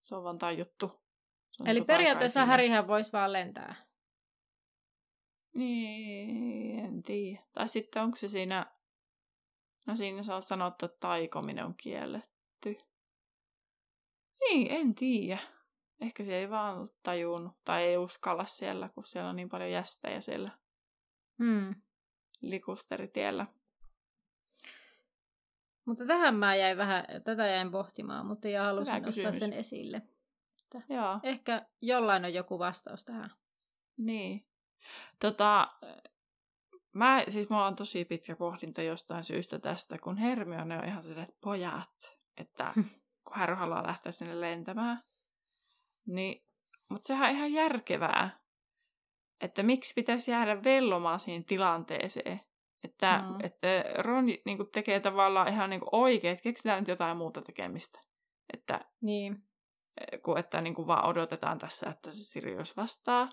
se on vaan tajuttu. Se Eli periaatteessa Härihän voisi vaan lentää. Niin, en tiedä. Tai sitten onko se siinä... No siinä se on sanottu, että taikominen on kielletty. Niin, en tiedä. Ehkä se ei vaan tajunnut tai ei uskalla siellä, kun siellä on niin paljon jästejä siellä hmm. likusteritiellä. Mutta tähän mä jäin vähän, tätä jäin pohtimaan, mutta ja halusin nostaa sen esille. Joo. Ehkä jollain on joku vastaus tähän. Niin. Tota, mä, siis mulla on tosi pitkä pohdinta jostain syystä tästä, kun Hermione on ihan silleen, että pojat, että kun Harry haluaa lähteä sinne lentämään, niin, mutta sehän on ihan järkevää, että miksi pitäisi jäädä vellomaan siihen tilanteeseen, että, mm. että Ron niin kuin, tekee tavallaan ihan niin kuin, oikein, että keksitään nyt jotain muuta tekemistä. Että, niin. Eh, kuin että niin kuin, vaan odotetaan tässä, että se Sirius vastaa.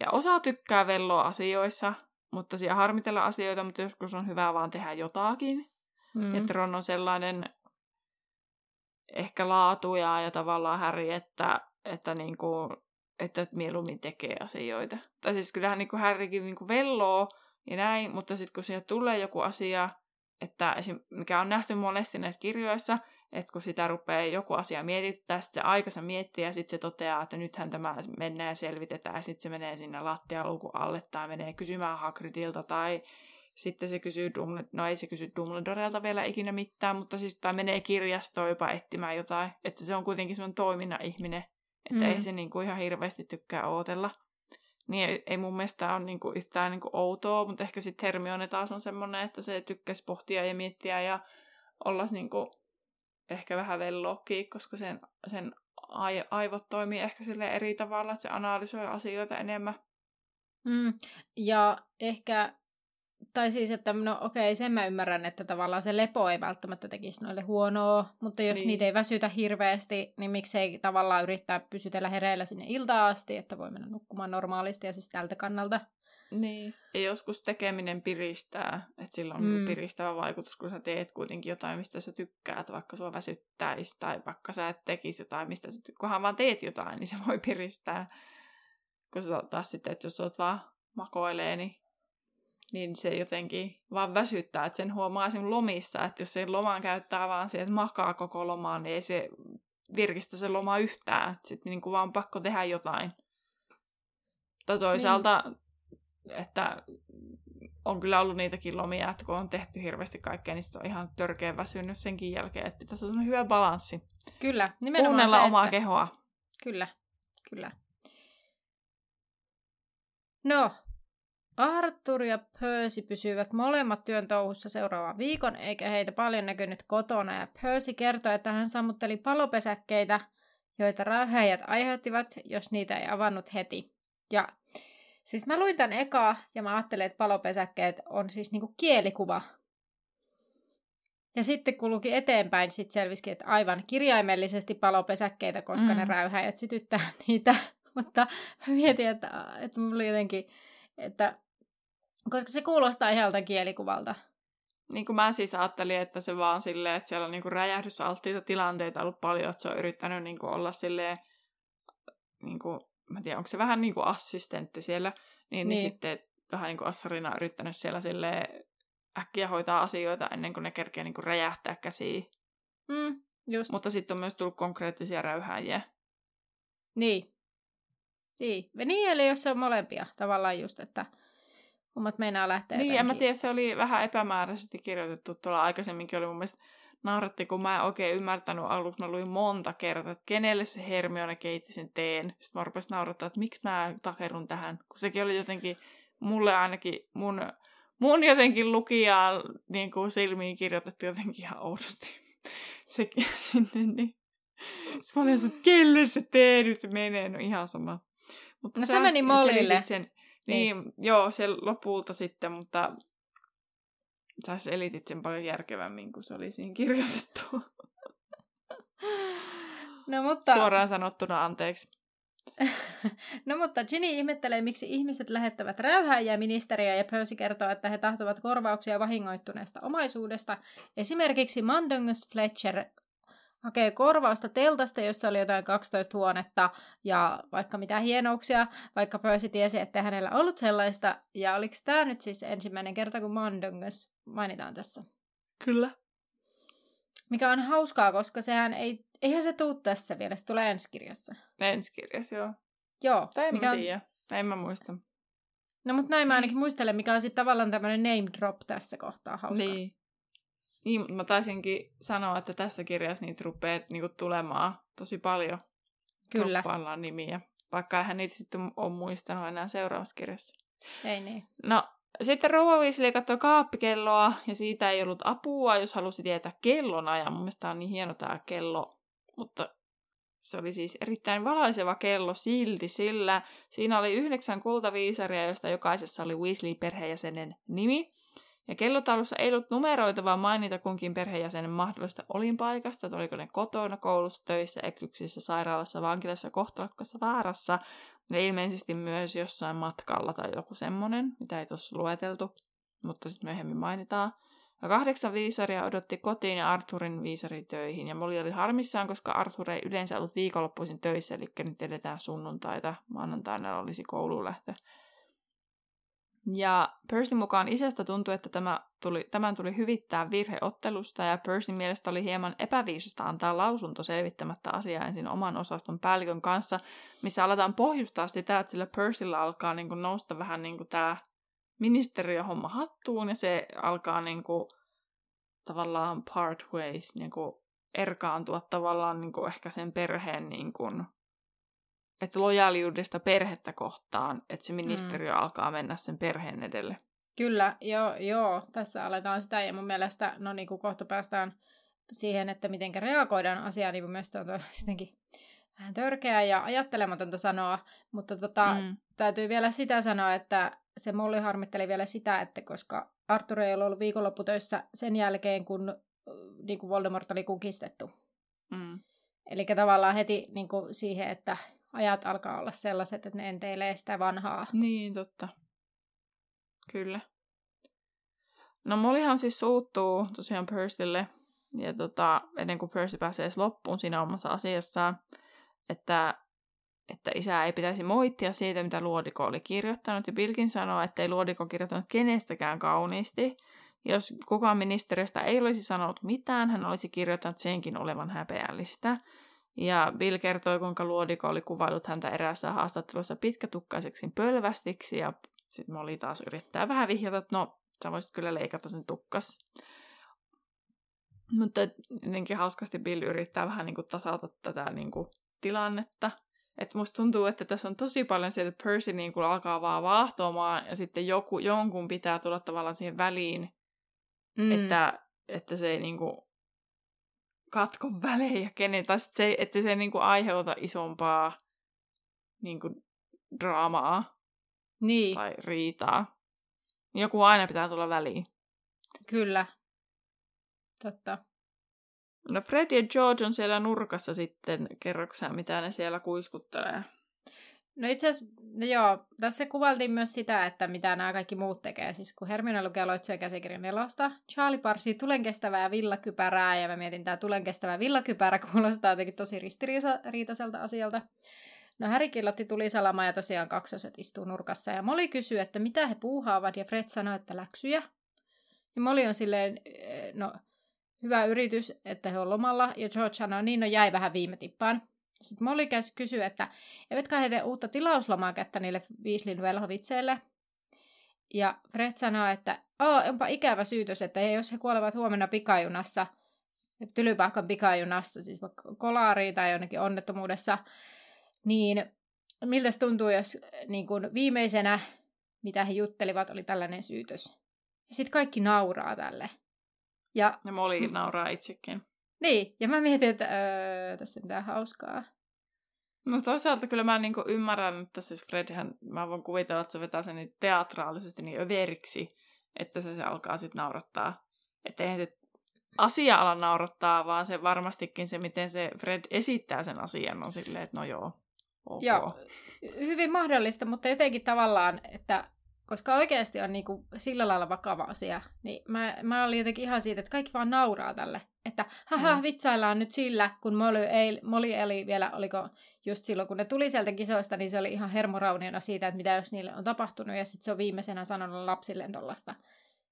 Ja osa tykkää velloa asioissa, mutta siellä harmitella asioita, mutta joskus on hyvä vaan tehdä jotakin. Mm. Että Ron on sellainen ehkä laatuja ja tavallaan Häri, että, että, niin kuin, että mieluummin tekee asioita. Tai siis kyllähän niin kuin Harrykin niin kuin velloo, ja näin, mutta sitten kun siihen tulee joku asia, että esim, mikä on nähty monesti näissä kirjoissa, että kun sitä rupeaa joku asia mietittää, sitten aikansa miettiä ja sitten se toteaa, että nythän tämä mennään ja selvitetään ja sitten se menee sinne lattialukun alle tai menee kysymään Hagridilta tai sitten se kysyy, Dumbledore, no ei se kysy Dumbledorelta vielä ikinä mitään, mutta siis tai menee kirjastoon jopa etsimään jotain, että se on kuitenkin semmoinen toiminnan ihminen, että mm. ei se niinku ihan hirveästi tykkää ootella. Niin ei, ei mun mielestä ole niinku yhtään niinku outoa, mutta ehkä sitten Hermione taas on semmoinen, että se tykkäisi pohtia ja miettiä ja olla niinku ehkä vähän velloakin, koska sen, sen aivot toimii ehkä sille eri tavalla, että se analysoi asioita enemmän. Mm, ja ehkä, tai siis, että no okei, sen mä ymmärrän, että tavallaan se lepo ei välttämättä tekisi noille huonoa, mutta jos niin. niitä ei väsytä hirveästi, niin miksei tavallaan yrittää pysytellä hereillä sinne iltaan asti, että voi mennä nukkumaan normaalisti ja siis tältä kannalta. Niin. Ja joskus tekeminen piristää, että sillä on mm. piristävä vaikutus, kun sä teet kuitenkin jotain, mistä sä tykkäät, vaikka sua väsyttäisi, tai vaikka sä et tekisi jotain, mistä sä kunhan vaan teet jotain, niin se voi piristää. Kun sä taas sitten, että jos oot vaan makoilee, niin, niin se jotenkin vaan väsyttää, että sen huomaa esimerkiksi lomissa, että jos se loman käyttää vaan siihen, että makaa koko lomaan, niin ei se virkistä se loma yhtään. Sitten niin kuin vaan pakko tehdä jotain. Tai toisaalta niin että on kyllä ollut niitäkin lomia, että kun on tehty hirveästi kaikkea, niin on ihan törkeä väsynyt senkin jälkeen, että pitäisi olla hyvä balanssi. Kyllä, nimenomaan Kuunnella se, omaa että... kehoa. Kyllä, kyllä. No, Arthur ja Percy pysyvät molemmat työn touhussa seuraavan viikon, eikä heitä paljon näkynyt kotona, ja Percy kertoi, että hän sammutteli palopesäkkeitä, joita räyhäjät aiheuttivat, jos niitä ei avannut heti. Ja Siis mä luin tän eka ja mä ajattelin, että palopesäkkeet on siis niinku kielikuva. Ja sitten kun luki eteenpäin, sitten selvisikin, että aivan kirjaimellisesti palopesäkkeitä, koska mm. ne räyhäjät sytyttää niitä. Mutta mä mietin, että, että mulla oli jotenkin, että koska se kuulostaa ihan kielikuvalta. Niin kuin mä siis ajattelin, että se vaan silleen, että siellä on niin räjähdysalttiita tilanteita ollut paljon, että se on yrittänyt niin kuin olla silleen, niin kuin mä tiedän, onko se vähän niin kuin assistentti siellä, niin, niin. niin sitten vähän niin kuin Assarina on yrittänyt siellä sille äkkiä hoitaa asioita ennen kuin ne kerkee niin kuin räjähtää käsiin. Mm, just. Mutta sitten on myös tullut konkreettisia räyhääjiä. Niin. Niin. niin, eli jos se on molempia, tavallaan just, että hommat meinaa lähteä Niin, en mä tiedä, se oli vähän epämääräisesti kirjoitettu tuolla aikaisemminkin, oli mun mielestä nauratti, kun mä en oikein ymmärtänyt aluksi, mä luin monta kertaa, että kenelle se Hermione keitti sen teen. Sitten mä rupesin naurattaa, että miksi mä takerun tähän, kun sekin oli jotenkin, mulle ainakin, mun, mun jotenkin lukijaa niin kuin silmiin kirjoitettu jotenkin ihan oudosti. Sekin sinne, niin sitten mä olin että kelle se tee nyt menee, no ihan sama. Mutta no se meni Mollille. Sen, niin, niin, joo, se lopulta sitten, mutta sä selitit sen paljon järkevämmin, kuin se oli siinä kirjoitettu. No, mutta... Suoraan sanottuna anteeksi. no mutta Ginny ihmettelee, miksi ihmiset lähettävät räyhääjiä ministeriä ja Percy kertoo, että he tahtovat korvauksia vahingoittuneesta omaisuudesta. Esimerkiksi Mandungus Fletcher hakee korvausta teltasta, jossa oli jotain 12 huonetta ja vaikka mitä hienouksia, vaikka Percy tiesi, että hänellä ollut sellaista. Ja oliko tämä nyt siis ensimmäinen kerta, kun Mandungus mainitaan tässä? Kyllä. Mikä on hauskaa, koska sehän ei, eihän se tuu tässä vielä, se tulee ensi kirjassa. Ensi kirjassa, joo. Joo. Tai en mikä mä tiedä, on... en mä muista. No mutta näin mä ainakin muistelen, mikä on sitten tavallaan tämmöinen name drop tässä kohtaa, hauskaa. Niin. Niin, mä taisinkin sanoa, että tässä kirjassa niitä rupeaa niinku tulemaan tosi paljon. Kyllä. Droppaillaan nimiä, vaikka eihän niitä sitten ole muistanut enää seuraavassa kirjassa. Ei niin. No, sitten Rouva Weasley katsoi kaappikelloa ja siitä ei ollut apua, jos halusi tietää kellonajan. Mun mielestä on niin hieno tämä kello, mutta se oli siis erittäin valaiseva kello silti, sillä siinä oli yhdeksän kultaviisaria, joista jokaisessa oli Weasley-perheenjäsenen nimi. Ja kellotaulussa ei ollut numeroita, vaan mainita kunkin perheenjäsenen mahdollista olinpaikasta, että oliko ne kotona, koulussa, töissä, eksyksissä, sairaalassa, vankilassa, kohtalokkaassa, vaarassa. Ja ilmeisesti myös jossain matkalla tai joku semmonen, mitä ei tuossa lueteltu, mutta sitten myöhemmin mainitaan. Ja kahdeksan viisaria odotti kotiin ja Arthurin viisari töihin. Ja Molly oli harmissaan, koska Arthur ei yleensä ollut viikonloppuisin töissä, eli nyt edetään sunnuntaita. Maanantaina olisi kouluun lähtö. Ja Percy mukaan isästä tuntui, että tämä tuli, tämän tuli hyvittää virheottelusta, ja Percy mielestä oli hieman epäviisasta antaa lausunto selvittämättä asiaa ensin oman osaston päällikön kanssa, missä aletaan pohjustaa sitä, että sillä Percyllä alkaa niin kuin nousta vähän niin kuin tämä ministeriöhomma hattuun, ja se alkaa niin kuin, tavallaan part ways, niin kuin erkaantua tavallaan niin kuin ehkä sen perheen niin kuin, että lojaaliudesta perhettä kohtaan, että se ministeriö mm. alkaa mennä sen perheen edelle. Kyllä, joo, joo, tässä aletaan sitä ja mun mielestä, no niin kuin kohta päästään siihen, että miten reagoidaan asiaan, niin mun mielestä on jotenkin vähän törkeää ja ajattelematonta sanoa, mutta tota, mm. täytyy vielä sitä sanoa, että se Molly harmitteli vielä sitä, että koska Arthur ei ollut viikonlopputöissä sen jälkeen, kun niin kuin Voldemort oli kukistettu. Mm. Eli tavallaan heti niin kuin siihen, että ajat alkaa olla sellaiset, että ne enteilee sitä vanhaa. Niin, totta. Kyllä. No Mollyhan siis suuttuu tosiaan Percylle, ja tota, ennen kuin Percy pääsee edes loppuun siinä omassa asiassaan, että, että isää ei pitäisi moittia siitä, mitä Luodiko oli kirjoittanut. Ja Bilkin sanoo, että ei Luodiko kirjoittanut kenestäkään kauniisti. Jos kukaan ministeriöstä ei olisi sanonut mitään, hän olisi kirjoittanut senkin olevan häpeällistä. Ja Bill kertoi, kuinka Luodiko oli kuvailut häntä eräässä haastattelussa pitkätukkaiseksi pölvästiksi, ja sitten Molly taas yrittää vähän vihjata, että no, sä voisit kyllä leikata sen tukkas. Mutta jotenkin hauskasti Bill yrittää vähän niin kuin tasata tätä niin kuin tilannetta. Että musta tuntuu, että tässä on tosi paljon se, että Percy niin kuin alkaa vaan vaahtomaan ja sitten joku, jonkun pitää tulla tavallaan siihen väliin, mm. että, että se ei niin kuin katko välejä kenen, tai se, että se ei niin kuin aiheuta isompaa niin kuin draamaa niin. tai riitaa. Joku aina pitää tulla väliin. Kyllä. Totta. No Fred ja George on siellä nurkassa sitten. Kerroksä, mitä ne siellä kuiskuttelee? No itse asiassa, no joo, tässä kuvaltiin myös sitä, että mitä nämä kaikki muut tekee. Siis kun Hermione lukee loitsuja käsikirjan nelosta, Charlie parsii tulenkestävää villakypärää, ja mä mietin, tämä tulenkestävä villakypärä kuulostaa jotenkin tosi ristiriitaiselta asialta. No Harry killotti tuli salama ja tosiaan kaksoset istuu nurkassa, ja Molly kysyy, että mitä he puuhaavat, ja Fred sanoi, että läksyjä. Ja Molly on silleen, no hyvä yritys, että he on lomalla, ja George sanoo, niin no jäi vähän viime tippaan. Sitten Molly kysyy, että eivätkä he tee uutta tilauslomaa kättä niille Weasleyn velhovitseille. Ja Fred sanoo, että oh, onpa ikävä syytös, että jos he kuolevat huomenna pikajunassa, tylypahkan pikajunassa, siis vaikka kolariin tai jonnekin onnettomuudessa, niin miltä tuntuu, jos niin kun viimeisenä, mitä he juttelivat, oli tällainen syytös. Ja sitten kaikki nauraa tälle. Ja, ja Molly nauraa itsekin. Niin, ja mä mietin, että öö, tässä on mitään hauskaa. No toisaalta kyllä mä niin ymmärrän, että siis Fredhän, mä voin kuvitella, että se vetää sen niin teatraalisesti niin överiksi, että se, se alkaa sitten naurattaa. Että eihän se asia ala naurattaa, vaan se varmastikin se, miten se Fred esittää sen asian, on silleen, että no joo, ok. Joo, hyvin mahdollista, mutta jotenkin tavallaan, että koska oikeasti on niinku sillä lailla vakava asia, niin mä, mä olin jotenkin ihan siitä, että kaikki vaan nauraa tälle. Että haha, mm. vitsaillaan nyt sillä, kun Molly, ei, Molly eli vielä, oliko just silloin, kun ne tuli sieltä kisoista, niin se oli ihan hermorauniona siitä, että mitä jos niille on tapahtunut, ja sitten se on viimeisenä sanonut lapsille tollasta.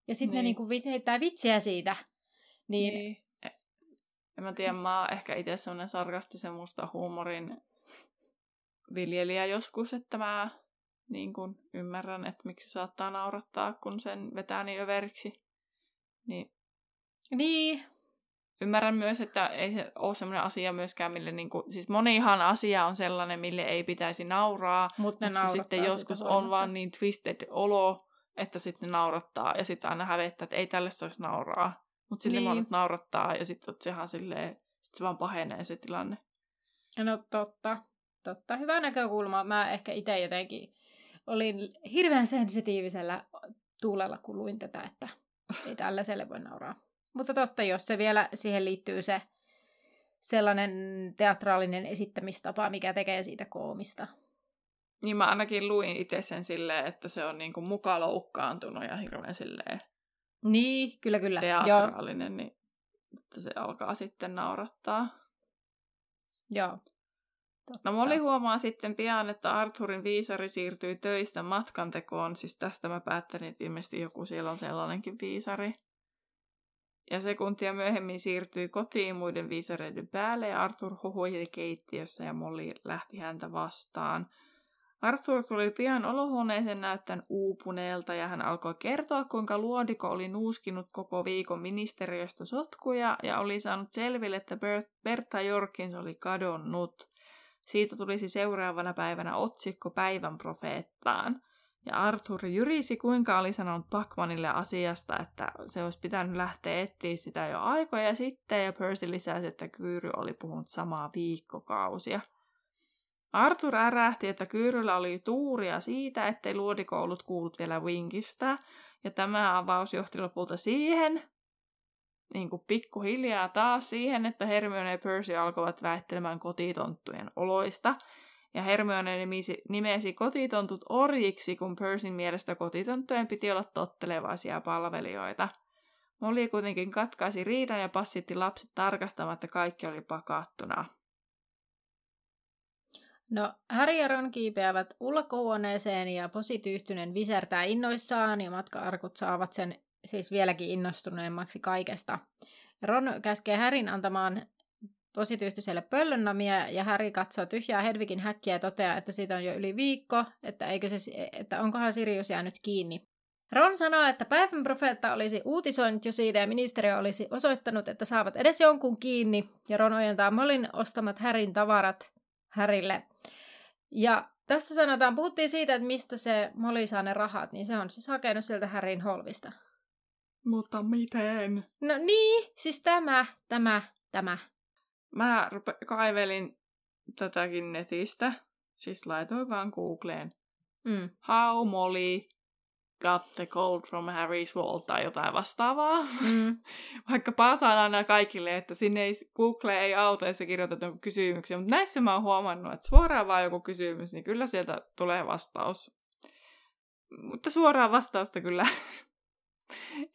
Ja sitten niin. ne niinku heittää vitsiä siitä. Niin... niin. En mä tiedä, mä oon ehkä itse semmoinen sarkastisen musta huumorin viljelijä joskus, että mä niin kuin ymmärrän, että miksi saattaa naurattaa, kun sen vetää niin överiksi. Niin. niin. Ymmärrän myös, että ei se ole sellainen asia myöskään, mille niin kuin, siis monihan asia on sellainen, mille ei pitäisi nauraa, Mut ne mutta sitten joskus on vaan niin twisted olo, että sitten ne naurattaa ja sitten aina hävettää, että ei tälle saisi nauraa. Mutta sitten niin. vaan nyt naurattaa ja sitten sehän silleen, sit se vaan pahenee se tilanne. No totta, totta. Hyvä näkökulma. Mä ehkä itse jotenkin olin hirveän sensitiivisellä tuulella, kun luin tätä, että ei tällaiselle voi nauraa. Mutta totta, jos se vielä siihen liittyy se sellainen teatraalinen esittämistapa, mikä tekee siitä koomista. Niin mä ainakin luin itse sen silleen, että se on niinku muka loukkaantunut ja hirveän silleen niin, kyllä, kyllä. teatraalinen, Joo. niin että se alkaa sitten naurattaa. Joo. Totta. No Molly huomaa sitten pian, että Arthurin viisari siirtyy töistä matkantekoon, siis tästä mä päättelin, että ilmeisesti joku siellä on sellainenkin viisari. Ja sekuntia myöhemmin siirtyi kotiin muiden viisareiden päälle ja Arthur huhuili keittiössä ja Molly lähti häntä vastaan. Arthur tuli pian olohuoneeseen näyttäen uupuneelta ja hän alkoi kertoa, kuinka luodiko oli nuuskinut koko viikon ministeriöstä sotkuja ja oli saanut selville, että Bertha Jorkins oli kadonnut. Siitä tulisi seuraavana päivänä otsikko päivän profeettaan. Ja Arthur jyrisi, kuinka oli sanonut Pakmanille asiasta, että se olisi pitänyt lähteä etsiä sitä jo aikoja sitten, ja Percy lisäsi, että Kyyry oli puhunut samaa viikkokausia. Arthur ärähti, että Kyyryllä oli tuuria siitä, ettei luodikoulut kuullut vielä Winkistä, ja tämä avaus johti lopulta siihen, niin kuin pikkuhiljaa taas siihen, että Hermione ja Percy alkoivat väittelemään kotitonttujen oloista, ja Hermione nimisi, nimesi kotitontut orjiksi, kun Percyn mielestä kotitonttujen piti olla tottelevaisia palvelijoita. Molly kuitenkin katkaisi riidan ja passitti lapset tarkastamaan, että kaikki oli pakattuna. No, Harry ja Ron kiipeävät ulkohuoneeseen ja posityyhtynen visertää innoissaan ja matka-arkut saavat sen siis vieläkin innostuneemmaksi kaikesta. Ron käskee Härin antamaan posityyhtyiselle pöllönnamia ja Häri katsoo tyhjää Hedvigin häkkiä ja toteaa, että siitä on jo yli viikko, että, eikö se, että onkohan Sirius jäänyt kiinni. Ron sanoo, että päivän profeetta olisi uutisoinut jo siitä ja ministeriö olisi osoittanut, että saavat edes jonkun kiinni. Ja Ron ojentaa Molin ostamat Härin tavarat Härille. Ja tässä sanotaan, puhuttiin siitä, että mistä se Molly saa ne rahat, niin se on siis hakenut sieltä Härin holvista. Mutta miten? No niin, siis tämä, tämä, tämä. Mä rupe- kaivelin tätäkin netistä. Siis laitoin vaan Googleen. Mm. How Molly got the gold from Harry's vault tai jotain vastaavaa. Mm. Vaikka paasaan aina kaikille, että sinne ei, Google ei auta, jos kirjoitat jonkun kysymyksiä, mutta näissä mä oon huomannut, että suoraan vaan joku kysymys, niin kyllä sieltä tulee vastaus. Mutta suoraan vastausta kyllä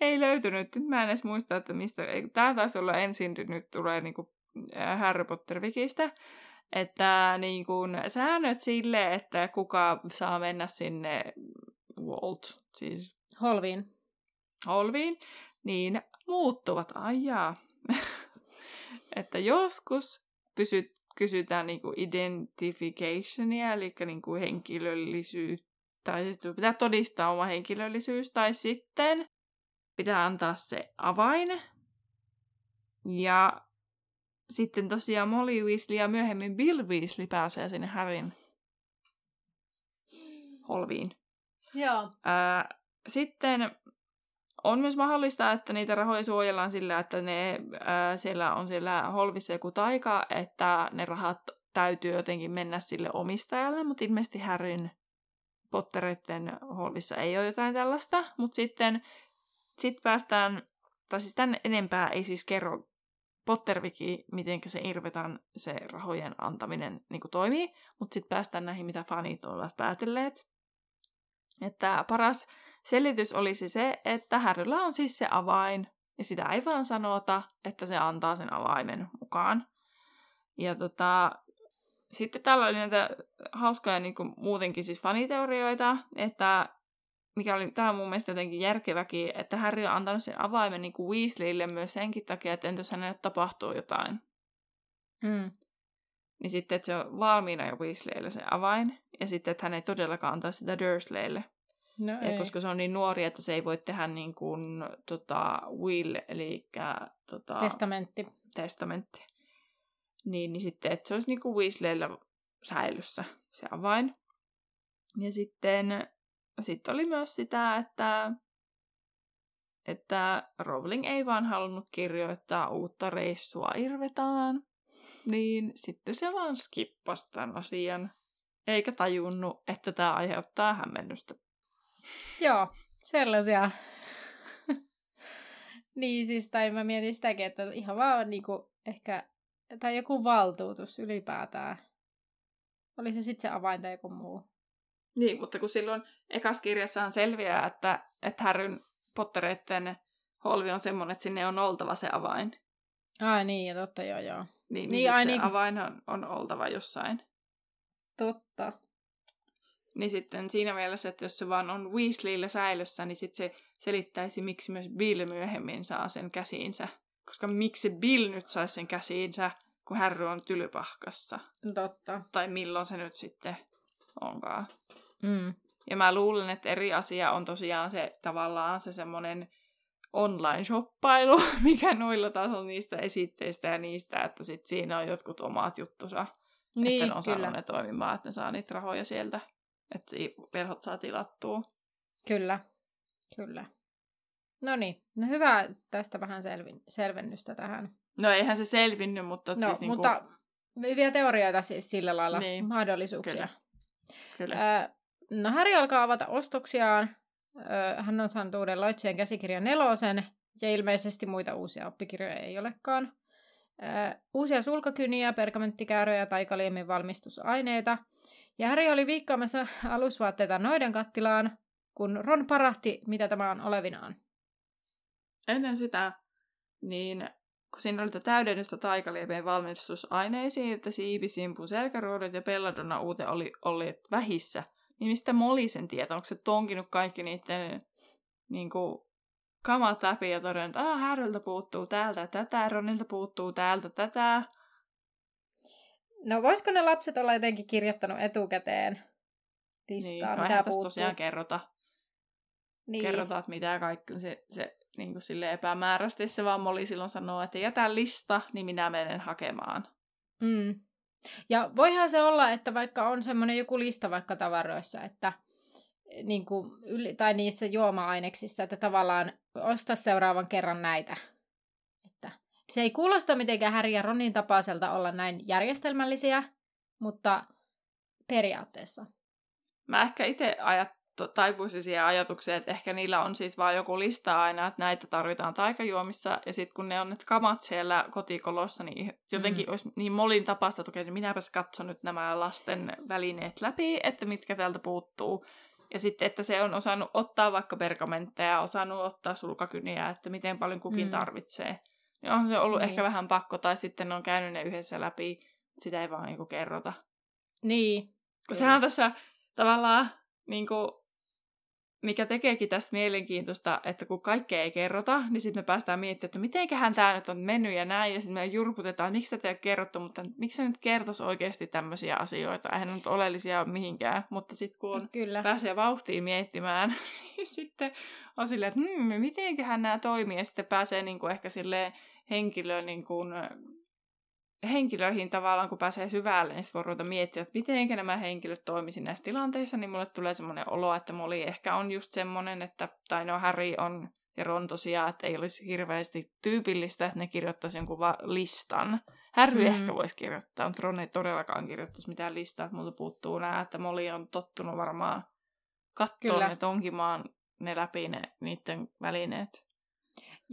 ei löytynyt. Nyt mä en edes muista, että mistä... Tämä taisi olla ensin, nyt tulee niinku Harry Potter Wikistä, että niin kuin, säännöt sille, että kuka saa mennä sinne Walt, siis Holviin. Holviin, niin muuttuvat. Ajaa. että joskus pysyt, kysytään niin kuin identificationia, eli niin kuin henkilöllisyyttä, tai sitten pitää todistaa oma henkilöllisyys, tai sitten pitää antaa se avain. Ja sitten tosiaan Molly Weasley ja myöhemmin Bill Weasley pääsee sinne Harryn holviin. Joo. Ää, sitten on myös mahdollista, että niitä rahoja suojellaan sillä, että ne, ää, siellä on siellä holvissa joku taika, että ne rahat täytyy jotenkin mennä sille omistajalle, mutta ilmeisesti Harryn Pottereiden holvissa ei ole jotain tällaista, mutta sitten sit päästään, tai siis tämän enempää ei siis kerro Potterviki, miten se irvetan se rahojen antaminen niin toimii, mutta sitten päästään näihin, mitä fanit ovat päätelleet. Että paras selitys olisi se, että Harrylla on siis se avain, ja sitä ei vaan sanota, että se antaa sen avaimen mukaan. Ja tota, sitten täällä oli näitä hauskoja niin muutenkin siis faniteorioita, että mikä oli, tämä on mun mielestä jotenkin järkeväkin, että Harry on antanut sen avaimen niin kuin Weasleylle myös senkin takia, että entäs hänelle tapahtuu jotain. Mm. Niin sitten, että se on valmiina jo Weasleylle se avain, ja sitten, että hän ei todellakaan antaa sitä Dursleylle. No Ja ei. koska se on niin nuori, että se ei voi tehdä niin kuin tota, will, eli tota, Testamentti. testamentti. Niin, niin sitten, että se olisi niin kuin Weasleyllä säilyssä se avain. Ja sitten sitten oli myös sitä, että, että Rowling ei vaan halunnut kirjoittaa uutta reissua Irvetaan, niin sitten se vaan skippasi tämän asian, eikä tajunnut, että tämä aiheuttaa hämmennystä. Joo, sellaisia. niin siis, tai mä mietin sitäkin, että ihan vaan niinku ehkä, tai joku valtuutus ylipäätään. Oli se sitten se avain tai joku muu. Niin, mutta kun silloin ekas kirjassahan selviää, että, että Harryn Pottereiden holvi on semmoinen, että sinne on oltava se avain. Ai niin, ja totta, joo joo. Niin, niin, Niin, niin ai se niin. avain on, on oltava jossain. Totta. Niin sitten siinä mielessä, että jos se vaan on Weasleyllä säilössä, niin sitten se selittäisi, miksi myös Bill myöhemmin saa sen käsiinsä. Koska miksi Bill nyt saisi sen käsiinsä, kun Harry on tylypahkassa. Totta. Tai milloin se nyt sitten onkaan. Mm. Ja mä luulen, että eri asia on tosiaan se tavallaan se semmoinen online-shoppailu, mikä noilla taas on niistä esitteistä ja niistä, että sit siinä on jotkut omat juttusa. Niin, että ne on saanut kyllä. ne toimimaan, että ne saa niitä rahoja sieltä, että si- perhot saa tilattua. Kyllä, kyllä. No niin, no hyvä tästä vähän selvin, selvennystä tähän. No eihän se selvinnyt, mutta No, siis niinku, mutta hyviä teorioita siis sillä lailla, Niin, mahdollisuuksia. kyllä. kyllä. Ö, no Harry alkaa avata ostoksiaan. Hän on saanut uuden Loitsien käsikirjan nelosen, ja ilmeisesti muita uusia oppikirjoja ei olekaan. Uusia sulkakyniä, pergamenttikääröjä, taikaliemin valmistusaineita. Ja Harry oli viikkaamassa alusvaatteita noiden kattilaan, kun Ron parahti, mitä tämä on olevinaan. Ennen sitä, niin kun siinä oli täydennystä taikaliepeen valmistusaineisiin, että siipi, simpu, selkäruodot ja belladonna uute oli olleet vähissä, niin mistä Molly sen tietää? Onko se tonkinut kaikki niiden niin kuin, kamat läpi ja todennut, että Harryltä puuttuu täältä tätä, Ronilta puuttuu täältä tätä. No voisiko ne lapset olla jotenkin kirjoittanut etukäteen listaa, Niin, no mitä puuttuu? tosiaan kerrota, niin. kerrota, että mitä kaikki se, se niin kuin sille epämääräisesti se vaan Molly silloin sanoo, että jätä lista, niin minä menen hakemaan. Mm. Ja voihan se olla, että vaikka on semmoinen joku lista vaikka tavaroissa, että niin kuin, tai niissä juoma-aineksissa, että tavallaan osta seuraavan kerran näitä. Että se ei kuulosta mitenkään Harry ja Ronin tapaiselta olla näin järjestelmällisiä, mutta periaatteessa. Mä ehkä itse ajat, taipuisin siihen ajatukseen, että ehkä niillä on siis vaan joku lista aina, että näitä tarvitaan taikajuomissa, ja sitten kun ne on ne kamat siellä kotikolossa, niin jotenkin mm. olisi niin molin tapasta, että okei, niin minäpäs katson nyt nämä lasten välineet läpi, että mitkä täältä puuttuu. Ja sitten, että se on osannut ottaa vaikka pergamentteja, osannut ottaa sulkakyniä, että miten paljon kukin Mm. tarvitsee. Ja on se ollut Niin. ehkä vähän pakko, tai sitten on käynyt ne yhdessä läpi, sitä ei vaan niinku kerrota. Niin. Kun sehän tässä tavallaan, niin kuin, mikä tekeekin tästä mielenkiintoista, että kun kaikkea ei kerrota, niin sitten me päästään miettimään, että mitenköhän tämä nyt on mennyt ja näin, ja sitten me jurputetaan, että miksi tätä ei ole kerrottu, mutta miksi se nyt kertoisi oikeasti tämmöisiä asioita, eihän nyt oleellisia ole mihinkään, mutta sitten kun on Kyllä. pääsee vauhtiin miettimään, niin sitten on silleen, että hmm, mitenköhän nämä toimii, ja sitten pääsee niin kuin ehkä silleen henkilöön niin kuin, henkilöihin tavallaan, kun pääsee syvälle, niin sitten voi ruveta miettiä, että miten nämä henkilöt toimisi näissä tilanteissa, niin mulle tulee semmoinen olo, että Molly ehkä on just semmoinen, että, tai no Harry on ja Ron tosiaan, että ei olisi hirveästi tyypillistä, että ne kirjoittaisi jonkun va- listan. Harry Mm. ehkä voisi kirjoittaa, mutta Ron ei todellakaan kirjoittaisi mitään listaa, että multa puuttuu nämä, että Molly on tottunut varmaan katsoa ne tonkimaan ne läpi ne, niiden välineet.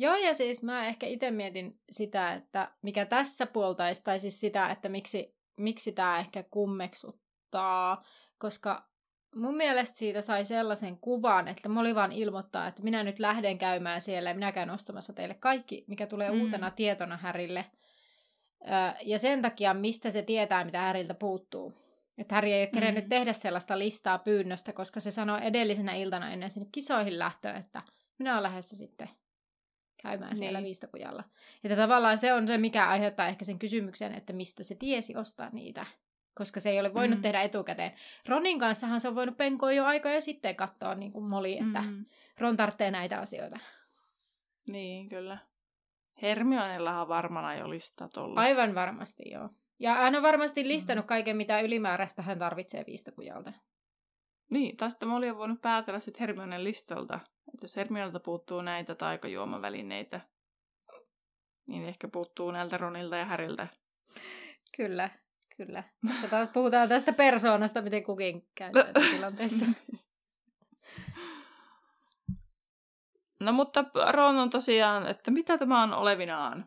Joo, ja siis mä ehkä itse mietin sitä, että mikä tässä puoltaisi, tai siis sitä, että miksi, miksi tämä ehkä kummeksuttaa, koska mun mielestä siitä sai sellaisen kuvan, että Molly vaan ilmoittaa, että minä nyt lähden käymään siellä ja minä käyn ostamassa teille kaikki, mikä tulee Mm. uutena tietona Härille. Ja sen takia, mistä se tietää, mitä Häriltä puuttuu. Että Harry ei ole kerennyt Mm. tehdä sellaista listaa pyynnöstä, koska se sanoi edellisenä iltana ennen sinne kisoihin lähtöä, että minä olen lähdössä sitten käymään siellä Niin. viistokujalla. Että tavallaan se on se, mikä aiheuttaa ehkä sen kysymyksen, että mistä se tiesi ostaa niitä. Koska se ei ole voinut Mm. mm. tehdä etukäteen. Ronin kanssahan se on voinut penkoa jo aikoja ja sitten katsoa niin kuin Molly, että mm. Mm. Ron tarvitsee näitä asioita. Niin, kyllä. Hermionellahan varmana jo listat ollut. Aivan varmasti, joo. Ja hän on varmasti listannut kaiken, mitä ylimääräistä hän tarvitsee viistokujalta. Niin, sitten Molly on voinut päätellä sitten Hermionen listalta, että jos Hermionelta puuttuu näitä taikajuomavälineitä, niin ehkä puuttuu näiltä Ronilta ja Häriltä. Kyllä, kyllä. Tässä taas puhutaan tästä persoonasta, miten kukin käyttäytyy tilanteessa. No mutta Ron on tosiaan, että mitä tämä on olevinaan?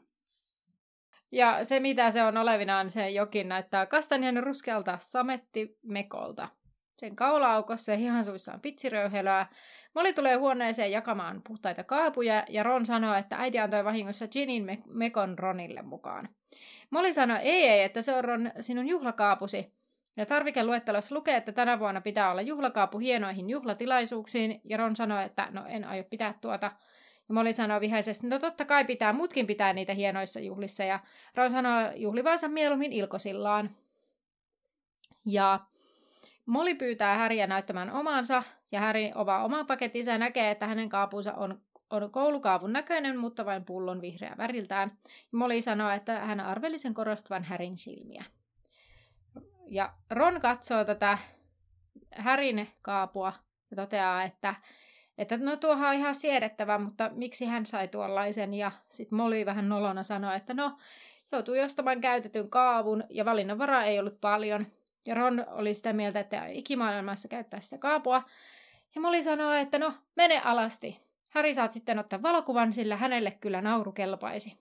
Ja se, mitä se on olevinaan, se jokin näyttää kastanjan ruskealta samettimekolta. Sen kaulaaukossa ja hihansuissa on pitsiröyhelöä. Molly tulee huoneeseen jakamaan puhtaita kaapuja ja Ron sanoo, että äiti antoi vahingossa Ginin me- mekon Ronille mukaan. Molly sanoo, ei ei, että se on Ron sinun juhlakaapusi. Ja tarvikeluettelossa lukee, että tänä vuonna pitää olla juhlakaapu hienoihin juhlatilaisuuksiin, ja Ron sanoo, että no en aio pitää tuota. Ja Molly sanoo vihaisesti, no totta kai pitää, mutkin pitää niitä hienoissa juhlissa, ja Ron sanoo juhlivansa mieluummin ilkosillaan. Ja Molly pyytää Häriä näyttämään omansa, ja Häri ovaa oman pakettinsa ja näkee, että hänen kaapunsa on, on koulukaavun näköinen, mutta vain pullon vihreä väriltään. Molly sanoo, että hän arveli sen korostavan Härin silmiä. Ja Ron katsoo tätä Härin kaapua ja toteaa, että, että no tuohan on ihan siedettävä, mutta miksi hän sai tuollaisen? Ja sitten Molly vähän nolona sanoi, että no, joutui ostamaan käytetyn kaavun ja valinnanvaraa ei ollut paljon. Ja Ron oli sitä mieltä, että ikimaailmassa käyttää sitä kaapua. Ja Molly sanoi, että no, mene alasti. Häri saat sitten ottaa valokuvan, sillä hänelle kyllä nauru kelpaisi.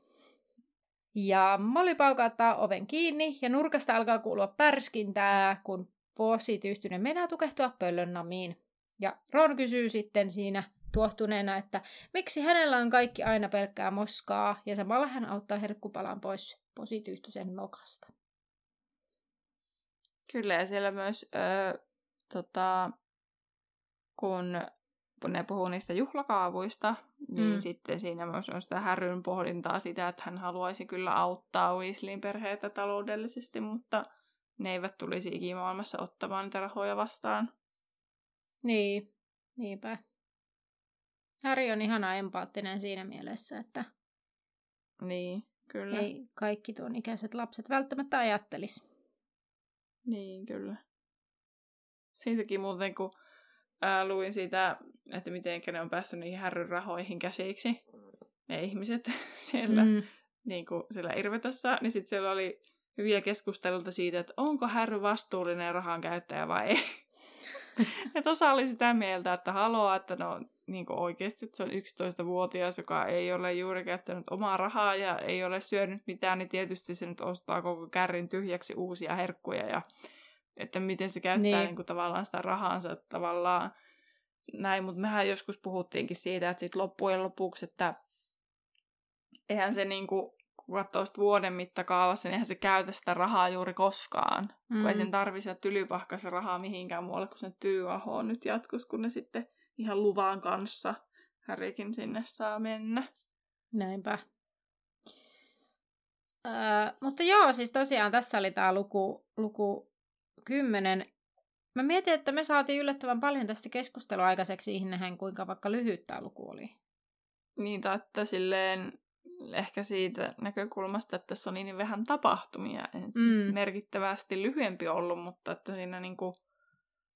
Ja Molly paukauttaa oven kiinni ja nurkasta alkaa kuulua pärskintää, kun posityystynen meinaa tukehtua pöllön namiin. Ja Ron kysyy sitten siinä tuohtuneena, että miksi hänellä on kaikki aina pelkkää moskaa, ja samalla hän auttaa herkkupalan pois posityystysen nokasta. Kyllä, ja siellä myös, ö, tota, kun ne puhuu niistä juhlakaavuista, niin mm. sitten siinä myös on sitä härryn pohdintaa sitä, että hän haluaisi kyllä auttaa Weasleyin perheitä taloudellisesti, mutta ne eivät tulisi ikimaailmassa ottamaan niitä rahoja vastaan. Niin, niinpä. Harry on ihana empaattinen siinä mielessä, että niin, kyllä. ei kaikki tuon ikäiset lapset välttämättä ajattelisi. Niin, kyllä. Siitäkin muuten, kun ää, luin siitä, että miten ne on päässyt niihin härryn rahoihin käsiksi, ne ihmiset siellä, mm. niin kuin siellä Irvetassa, niin sitten siellä oli hyviä keskusteluita siitä, että onko härry vastuullinen rahan käyttäjä vai ei. että osa oli sitä mieltä, että haluaa, että no niin oikeasti, että se on 11-vuotias, joka ei ole juuri käyttänyt omaa rahaa ja ei ole syönyt mitään, niin tietysti se nyt ostaa koko kärrin tyhjäksi uusia herkkuja ja että miten se käyttää niin. Niin kuin, tavallaan sitä rahansa tavallaan näin, mutta mehän joskus puhuttiinkin siitä, että sitten loppujen lopuksi, että eihän se niin kuin, kun katsoo vuoden mittakaavassa, niin eihän se käytä sitä rahaa juuri koskaan. Mm. Kun ei sen tarvitse tylypahkaisa rahaa mihinkään muualle kuin sen tyyvahoon nyt jatkus, kun ne sitten ihan luvan kanssa Härikin sinne saa mennä. Näinpä. Öö, mutta joo, siis tosiaan tässä oli tämä luku, luku 10. Mä mietin, että me saatiin yllättävän paljon tästä keskustelua aikaiseksi siihen kuinka vaikka lyhyt tämä luku oli. Niin, tai että silleen ehkä siitä näkökulmasta, että tässä on niin vähän tapahtumia. Mm. Merkittävästi lyhyempi ollut, mutta että siinä niin kuin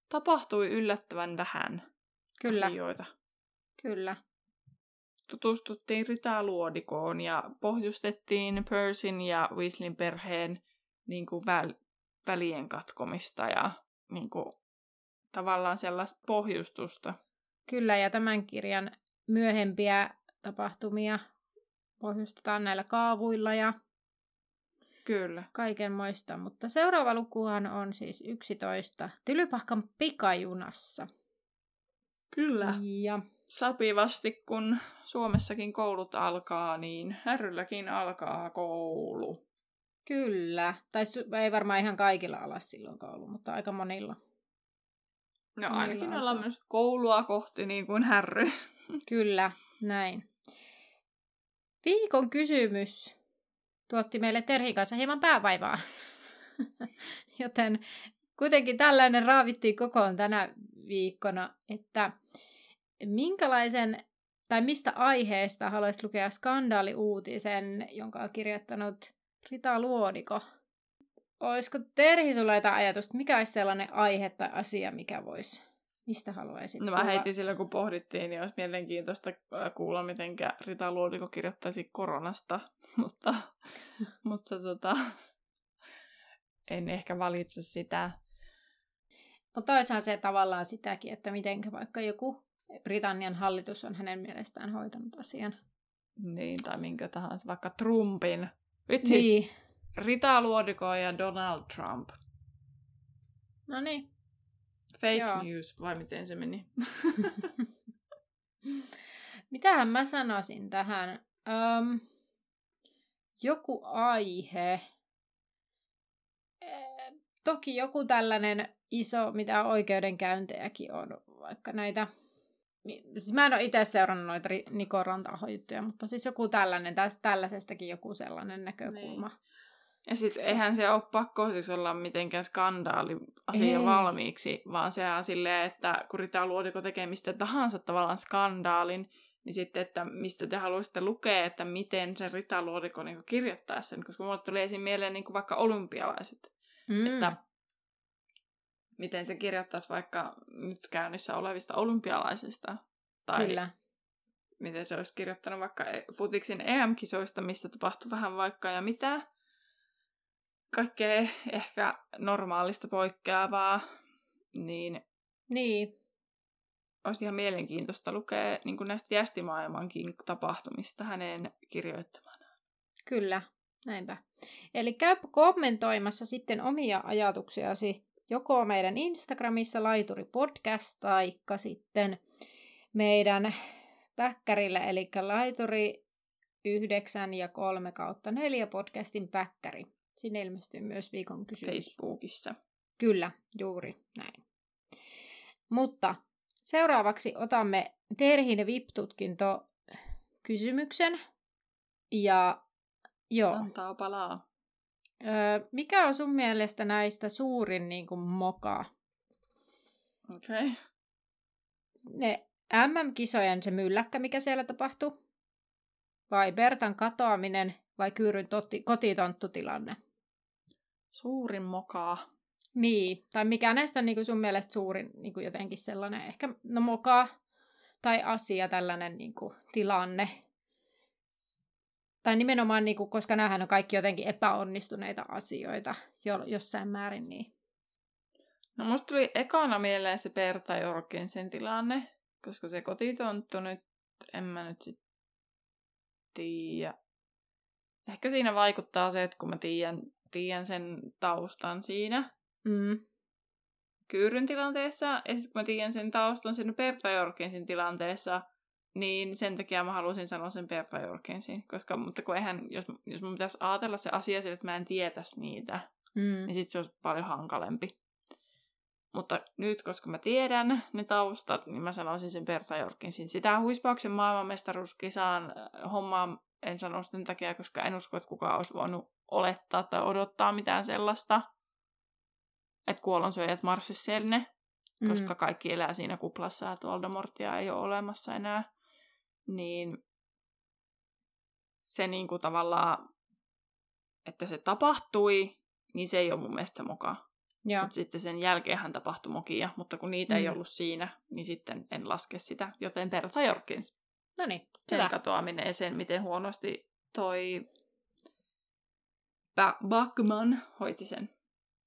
tapahtui yllättävän vähän Kyllä. asioita. Kyllä. Tutustuttiin Rita-luodikoon ja pohjustettiin Persin ja Weasleyn perheen niin kuin väl, välien katkomista ja niin kuin, tavallaan sellaista pohjustusta. Kyllä, ja tämän kirjan myöhempiä tapahtumia pohjustetaan näillä kaavuilla ja Kyllä. kaikenmoista. Mutta seuraava lukuhan on siis 11. Tylypahkan pikajunassa. Kyllä. Ja Sapivasti, kun Suomessakin koulut alkaa, niin Härrylläkin alkaa koulu. Kyllä. Tai ei varmaan ihan kaikilla ala silloin koulu, mutta aika monilla. No ainakin ollaan myös koulua kohti niin kuin härry. Kyllä, näin. Viikon kysymys tuotti meille Terhin kanssa hieman päävaivaa. Joten kuitenkin tällainen raavittiin kokoon tänä viikkona, että minkälaisen tai mistä aiheesta haluaisit lukea skandaaliuutisen, jonka on kirjoittanut Rita Luodiko? Olisiko Terhi sulla jotain ajatusta, mikä olisi sellainen aihe tai asia, mikä voisi Mistä haluaisit No mä heitin silloin, kun pohdittiin, niin olisi mielenkiintoista kuulla, miten Rita Luodiko kirjoittaisi koronasta, mutta, mutta tota, en ehkä valitse sitä. Mutta toisaalta se tavallaan sitäkin, että miten vaikka joku Britannian hallitus on hänen mielestään hoitanut asian. Niin, tai minkä tahansa, vaikka Trumpin. Vitsi, niin. Rita Luodiko ja Donald Trump. No niin. Fake Joo. news, vai miten se meni? Mitähän mä sanoisin tähän? Um, joku aihe. Eh, toki joku tällainen iso, mitä oikeudenkäyntejäkin on, vaikka näitä Siis mä en ole itse seurannut noita Niko juttuja, mutta siis joku tällainen, tästä, tällaisestakin joku sellainen näkökulma. Niin. Ja siis eihän se ole pakko siis olla mitenkään skandaali asia Ei. valmiiksi, vaan se on silleen, että kun Rita Luodiko tekee mistä tahansa tavallaan skandaalin, niin sitten, että mistä te haluaisitte lukea, että miten se Rita Luodiko niin kirjoittaa sen, koska mulle tuli esim. mieleen niin vaikka olympialaiset. Mm. Että miten se kirjoittaisi vaikka nyt käynnissä olevista olympialaisista. Tai Kyllä. miten se olisi kirjoittanut vaikka e- futiksin EM-kisoista, mistä tapahtui vähän vaikka ja mitä. Kaikkea ehkä normaalista poikkeavaa, niin Niin, olisi ihan mielenkiintoista lukea niin kuin näistä jästimaailmankin tapahtumista hänen kirjoittamana. kyllä, näinpä. Eli käy kommentoimassa sitten omia ajatuksiasi joko meidän Instagramissa Laituri Podcast tai sitten meidän päkkärillä, eli Laituri 9 ja 3 kautta 4 podcastin päkkäri. Sinne ilmestyy myös viikon kysymys. Facebookissa. Kyllä, juuri näin. Mutta seuraavaksi otamme Terhin VIP-tutkinto kysymyksen. Ja joo, Antaa palaa. Öö, mikä on sun mielestä näistä suurin niin kuin, moka? Okei. Okay. Ne MM-kisojen se mylläkkä, mikä siellä tapahtui? Vai Bertan katoaminen vai Kyyryn toti, kotitonttutilanne? Suurin mokaa. Niin, tai mikä näistä on niin kuin sun mielestä suurin niin kuin jotenkin sellainen ehkä no moka tai asia, tällainen niin kuin, tilanne. Tai nimenomaan, niin kuin, koska näähän on kaikki jotenkin epäonnistuneita asioita jo, jossain määrin. Niin. No musta tuli ekana mieleen se Perta Jorgensen tilanne, koska se kotitonttu nyt, en mä nyt sit tiedä. Ehkä siinä vaikuttaa se, että kun mä tiedän, tiedän sen taustan siinä Mm. Kyyryn tilanteessa, ja sitten kun mä tiedän sen taustan sen Perta Jorgensin tilanteessa, niin sen takia mä halusin sanoa sen Perta Jorgensin, koska, mutta kun eihän, jos, jos mun pitäisi ajatella se asia sille, että mä en tietäisi niitä, Mm. niin sitten se olisi paljon hankalempi. Mutta nyt, koska mä tiedän ne taustat, niin mä sanoisin sen Berta Jorkinsin. Sitä huispauksen maailmanmestaruuskisaan äh, hommaa en sano sen takia, koska en usko, että kukaan olisi voinut olettaa tai odottaa mitään sellaista, että kuollonsyöjät marssis sinne, Mm. koska kaikki elää siinä kuplassa, että Voldemortia ei ole olemassa enää. Niin se niin kuin tavallaan, että se tapahtui, niin se ei ole mun mielestä se moka. Mutta sitten sen jälkeen tapahtui mokia, mutta kun niitä mm. ei ollut siinä, niin sitten en laske sitä. Joten Berta Jorkins, No niin, sen hyvä. katoaminen ja sen, miten huonosti toi ba- Bachman hoiti sen.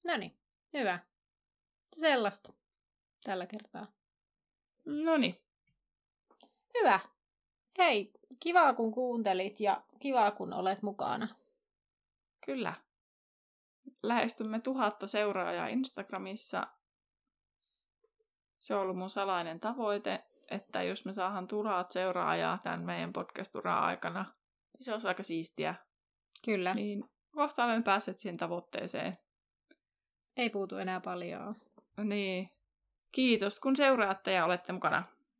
No niin, hyvä. Sellaista tällä kertaa. No niin, Hyvä. Hei, kiva kun kuuntelit ja kiva kun olet mukana. kyllä. Lähestymme tuhatta seuraajaa Instagramissa. Se on ollut mun salainen tavoite, että jos me saadaan tuhat seuraajaa tämän meidän podcast-uran aikana, niin se olisi aika siistiä. Kyllä. Niin kohta olemme päässeet siihen tavoitteeseen. Ei puutu enää paljon. Niin. Kiitos, kun seuraatte ja olette mukana.